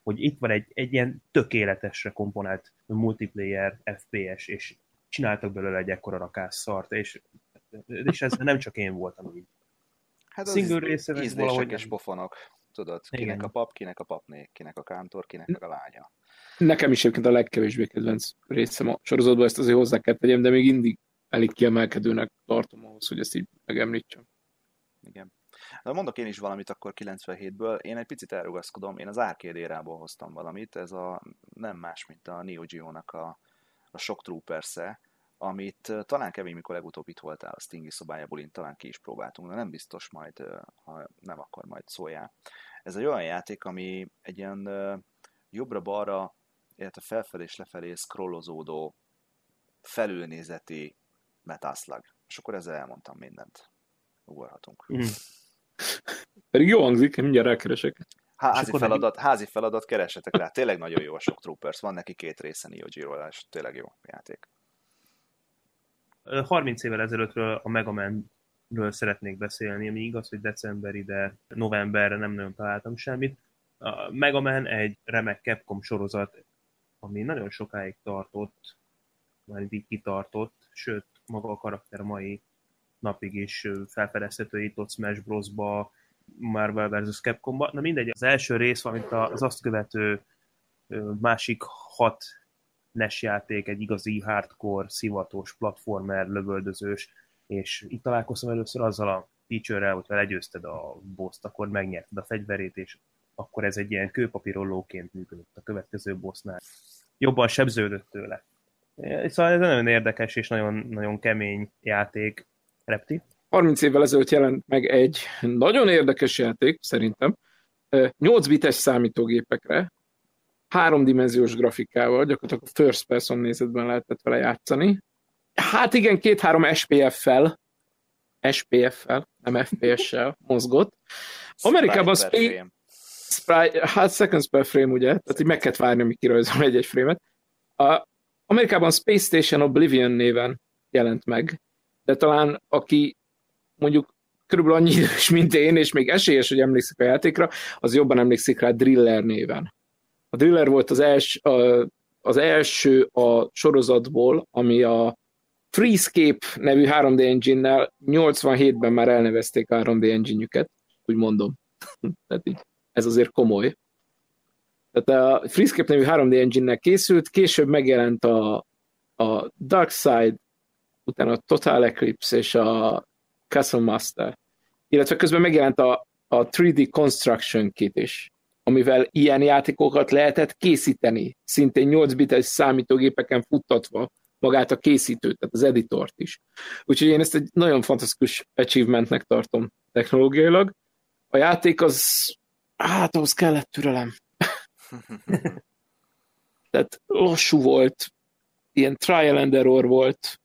hogy itt van egy, egy ilyen tökéletesre komponált multiplayer FPS, és csináltak belőle egy ekkora rakásszart, és, és ez nem csak én voltam így. Hát az Single ízlések valahogy és pofonok. Tudod, kinek Igen. a pap, kinek a papné, kinek a kántor, kinek a lánya. Nekem is egyébként a legkevésbé kedvenc részem a sorozatban, ezt azért hozzá kell tegyem, de még mindig elég kiemelkedőnek tartom ahhoz, hogy ezt így megemlítsem. Igen. De mondok én is valamit akkor 97-ből. Én egy picit elrugaszkodom. Én az arcade érából hoztam valamit. Ez a nem más, mint a Neo Geo-nak a, a Shock troopers -e, amit talán Kevin, mikor legutóbb itt voltál a Stingy szobájából, én talán ki is próbáltunk, de nem biztos majd, ha nem akar majd szóljál. Ez egy olyan játék, ami egy ilyen jobbra-balra, illetve felfelé és lefelé scrollozódó felülnézeti metászlag. És akkor ezzel elmondtam mindent. Ugorhatunk. Mm. Pedig jó hangzik, mindjárt rákeresek. Há- Házi feladat, házi feladat, keressetek rá. Tényleg nagyon jó a Shock Troopers. Van neki két része Neo és tényleg jó játék. Ö, 30 évvel ezelőttről a Mega Man-ről szeretnék beszélni, ami igaz, hogy decemberi, de novemberre nem nagyon találtam semmit. A Mega Man egy remek Capcom sorozat, ami nagyon sokáig tartott, már így kitartott, sőt, maga a karakter mai napig is felfedezhető itt ott Smash Bros-ba, Marvel vs. Capcomba. Na mindegy, az első rész, valamint az azt követő másik hat NES játék, egy igazi hardcore, szivatos, platformer, lövöldözős, és itt találkoztam először azzal a feature-rel, hogyha legyőzted a boss akkor megnyerted a fegyverét, és akkor ez egy ilyen kőpapírollóként működött a következő bossnál. Jobban sebződött tőle. Szóval ez nagyon érdekes és nagyon, nagyon kemény játék. Repti? 30 évvel ezelőtt jelent meg egy nagyon érdekes játék, szerintem. 8 bites számítógépekre, háromdimenziós grafikával, gyakorlatilag a first person nézetben lehetett vele játszani. Hát igen, két-három SPF-fel, SPF-fel, nem FPS-sel mozgott. Amerikában Sprite. Sprite, hát seconds per frame, ugye? Tehát így meg kellett várni, amíg kirajzol egy-egy frame-et. A Amerikában Space Station Oblivion néven jelent meg, de talán aki mondjuk körülbelül annyi idős, mint én, és még esélyes, hogy emlékszik a játékra, az jobban emlékszik rá Driller néven. A Driller volt az, els, az első a sorozatból, ami a Freescape nevű 3D engine-nel 87-ben már elnevezték 3D engine-jüket, úgy mondom. Tehát így, ez azért komoly. Tehát a Freescape nevű 3D engine-nek készült, később megjelent a, a Dark Side, utána a Total Eclipse és a Castle Master. Illetve közben megjelent a, a 3D Construction Kit is, amivel ilyen játékokat lehetett készíteni, szintén 8 bites számítógépeken futtatva magát a készítőt, tehát az editort is. Úgyhogy én ezt egy nagyon fantasztikus achievementnek tartom technológiailag. A játék az, hát ahhoz kellett türelem. Tehát lassú volt, ilyen trial and error volt.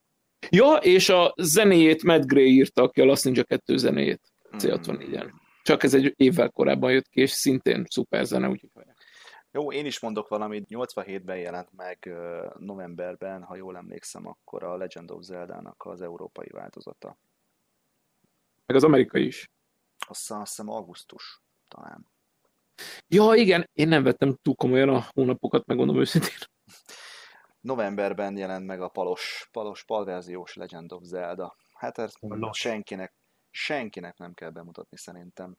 Ja, és a zenéjét Matt Gray írta, aki a Last Ninja 2 zenéjét C64-en. Csak ez egy évvel korábban jött ki, és szintén szuper zene, úgyhogy jó, én is mondok valamit. 87-ben jelent meg novemberben, ha jól emlékszem, akkor a Legend of Zelda-nak az európai változata. Meg az amerikai is. Azt, azt hiszem augusztus talán. Ja, igen, én nem vettem túl komolyan a hónapokat, megmondom őszintén. Novemberben jelent meg a palos, palos palverziós Legend of Zelda. Hát ezt senkinek, senkinek nem kell bemutatni szerintem.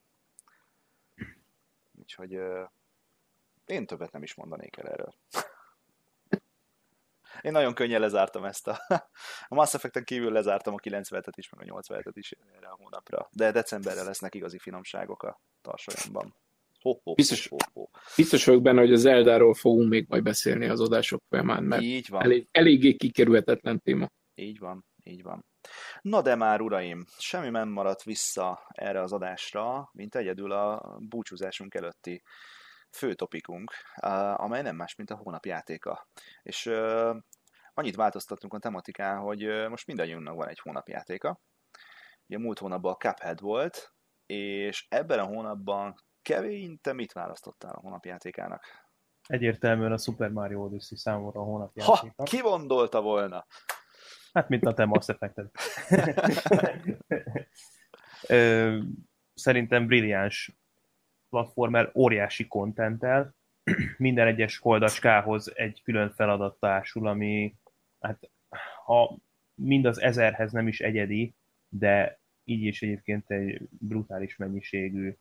Úgyhogy én többet nem is mondanék el erről. Én nagyon könnyen lezártam ezt a... A Mass Effect-en kívül lezártam a 97-et is, meg a 87-et is erre a hónapra. De decemberre lesznek igazi finomságok a tarsolyomban. Ho, ho, biztos, ho, ho. biztos vagyok benne, hogy az Zeldáról fogunk még majd beszélni az adások folyamán, mert így van. Elég, eléggé kikerülhetetlen téma. Így van, így van. Na de már, uraim, semmi nem maradt vissza erre az adásra, mint egyedül a búcsúzásunk előtti fő topikunk, amely nem más, mint a hónap játéka. És annyit változtattunk a tematikán, hogy most mindannyiunknak van egy hónapjátéka. Ugye múlt hónapban a Cuphead volt, és ebben a hónapban Kevin, te mit választottál a hónapjátékának? Egyértelműen a Super Mario Odyssey számomra a hónapjátéka. Ha, ki gondolta volna? Hát, mint a te Mass effect Szerintem brilliáns platformer óriási kontenttel, minden egyes holdacskához egy külön feladat társul, ami hát ha mind az ezerhez nem is egyedi, de így is egyébként egy brutális mennyiségű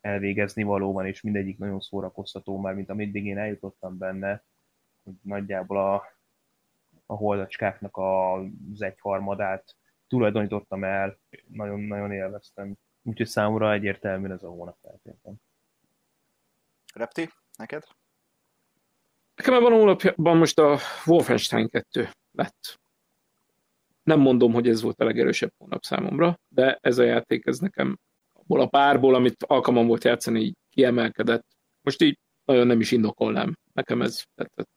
elvégezni valóban, és mindegyik nagyon szórakoztató már, mint ameddig én eljutottam benne, hogy nagyjából a, a holdacskáknak az egyharmadát tulajdonítottam el, nagyon-nagyon élveztem. Úgyhogy számomra egyértelműen ez a hónap feltétlenül. Repti, neked? Nekem ebben a hónapban most a Wolfenstein 2 lett. Nem mondom, hogy ez volt a legerősebb hónap számomra, de ez a játék, ez nekem abból a párból, amit alkalmam volt játszani, így kiemelkedett. Most így nagyon nem is indokolnám. Nekem ez tetszett.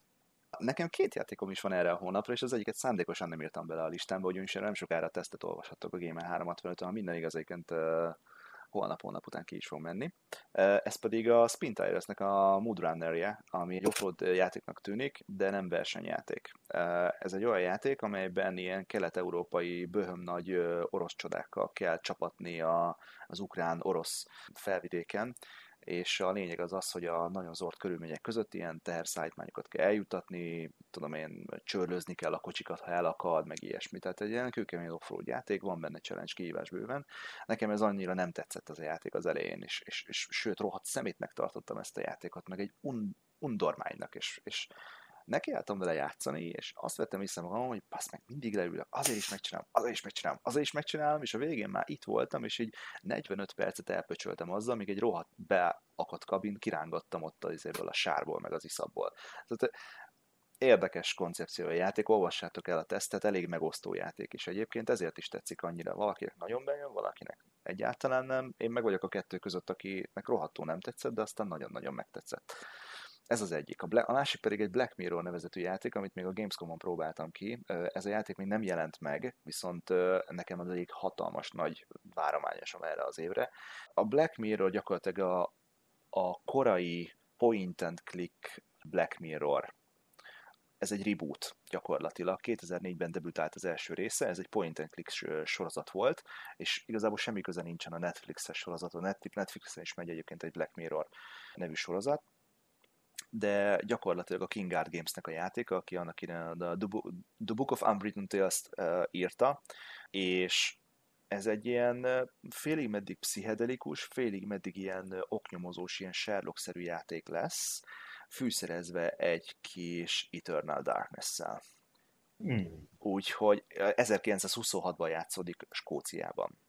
Nekem két játékom is van erre a hónapra, és az egyiket szándékosan nem írtam bele a listámba, ugyanis nem sokára tesztet olvashattok a Gamer 365-on, minden igaz, egyébként holnap-holnap után ki is fog menni. Ez pedig a Spin Tires-nek a Mood Runner-je, ami egy offroad játéknak tűnik, de nem versenyjáték. Ez egy olyan játék, amelyben ilyen kelet-európai böhöm nagy orosz csodákkal kell csapatni a, az ukrán-orosz felvidéken, és a lényeg az az, hogy a nagyon zord körülmények között ilyen teherszállítmányokat kell eljutatni, tudom én, csörlözni kell a kocsikat, ha elakad, meg ilyesmi. Tehát egy ilyen kőkemény offroad játék, van benne challenge kihívás bőven. Nekem ez annyira nem tetszett az a játék az elején, és, és, és sőt, rohadt szemét megtartottam ezt a játékot, meg egy un, undormánynak, és, és nekiálltam vele játszani, és azt vettem vissza magam, hogy passz meg, mindig leülök, azért is megcsinálom, azért is megcsinálom, azért is megcsinálom, és a végén már itt voltam, és így 45 percet elpöcsöltem azzal, amíg egy rohadt beakadt kabin kirángattam ott az a sárból, meg az iszabból. Tehát érdekes koncepció a játék, olvassátok el a tesztet, elég megosztó játék is egyébként, ezért is tetszik annyira. Valakinek nagyon bejön, valakinek egyáltalán nem. Én meg vagyok a kettő között, akinek rohadtul nem tetszett, de aztán nagyon-nagyon megtetszett. Ez az egyik. A, Black, a másik pedig egy Black Mirror nevezetű játék, amit még a Gamescom-on próbáltam ki. Ez a játék még nem jelent meg, viszont nekem az egyik hatalmas nagy várományosom erre az évre. A Black Mirror gyakorlatilag a, a korai point and click Black Mirror. Ez egy reboot gyakorlatilag. 2004-ben debütált az első része, ez egy point and click sorozat volt, és igazából semmi köze nincsen a Netflixes sorozat. A Netflixen is megy egyébként egy Black Mirror nevű sorozat de gyakorlatilag a King Art Games-nek a játéka, aki annak idején a The Book of Unwritten Tales-t írta, és ez egy ilyen félig meddig pszichedelikus, félig meddig ilyen oknyomozós, ilyen Sherlock-szerű játék lesz, fűszerezve egy kis Eternal Darkness-szel. Hmm. Úgyhogy 1926-ban játszódik Skóciában.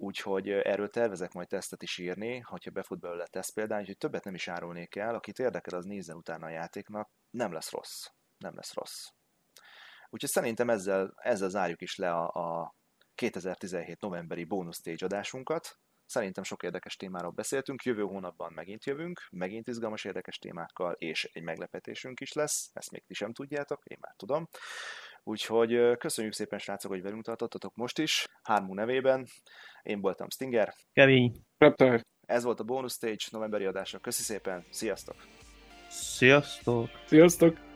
Úgyhogy erről tervezek majd tesztet is írni, hogyha befut belőle teszt példány, úgyhogy többet nem is árulnék el, akit érdekel, az nézze utána a játéknak, nem lesz rossz. Nem lesz rossz. Úgyhogy szerintem ezzel, ezzel zárjuk is le a, a 2017 novemberi bónusz stage adásunkat. Szerintem sok érdekes témáról beszéltünk, jövő hónapban megint jövünk, megint izgalmas érdekes témákkal, és egy meglepetésünk is lesz, ezt még ti sem tudjátok, én már tudom. Úgyhogy köszönjük szépen, srácok, hogy velünk tartottatok most is, Hármú nevében. Én voltam Stinger. Kemény. Reptile. Ez volt a Bonus Stage novemberi adása. Köszi szépen, sziasztok! Sziasztok! Sziasztok!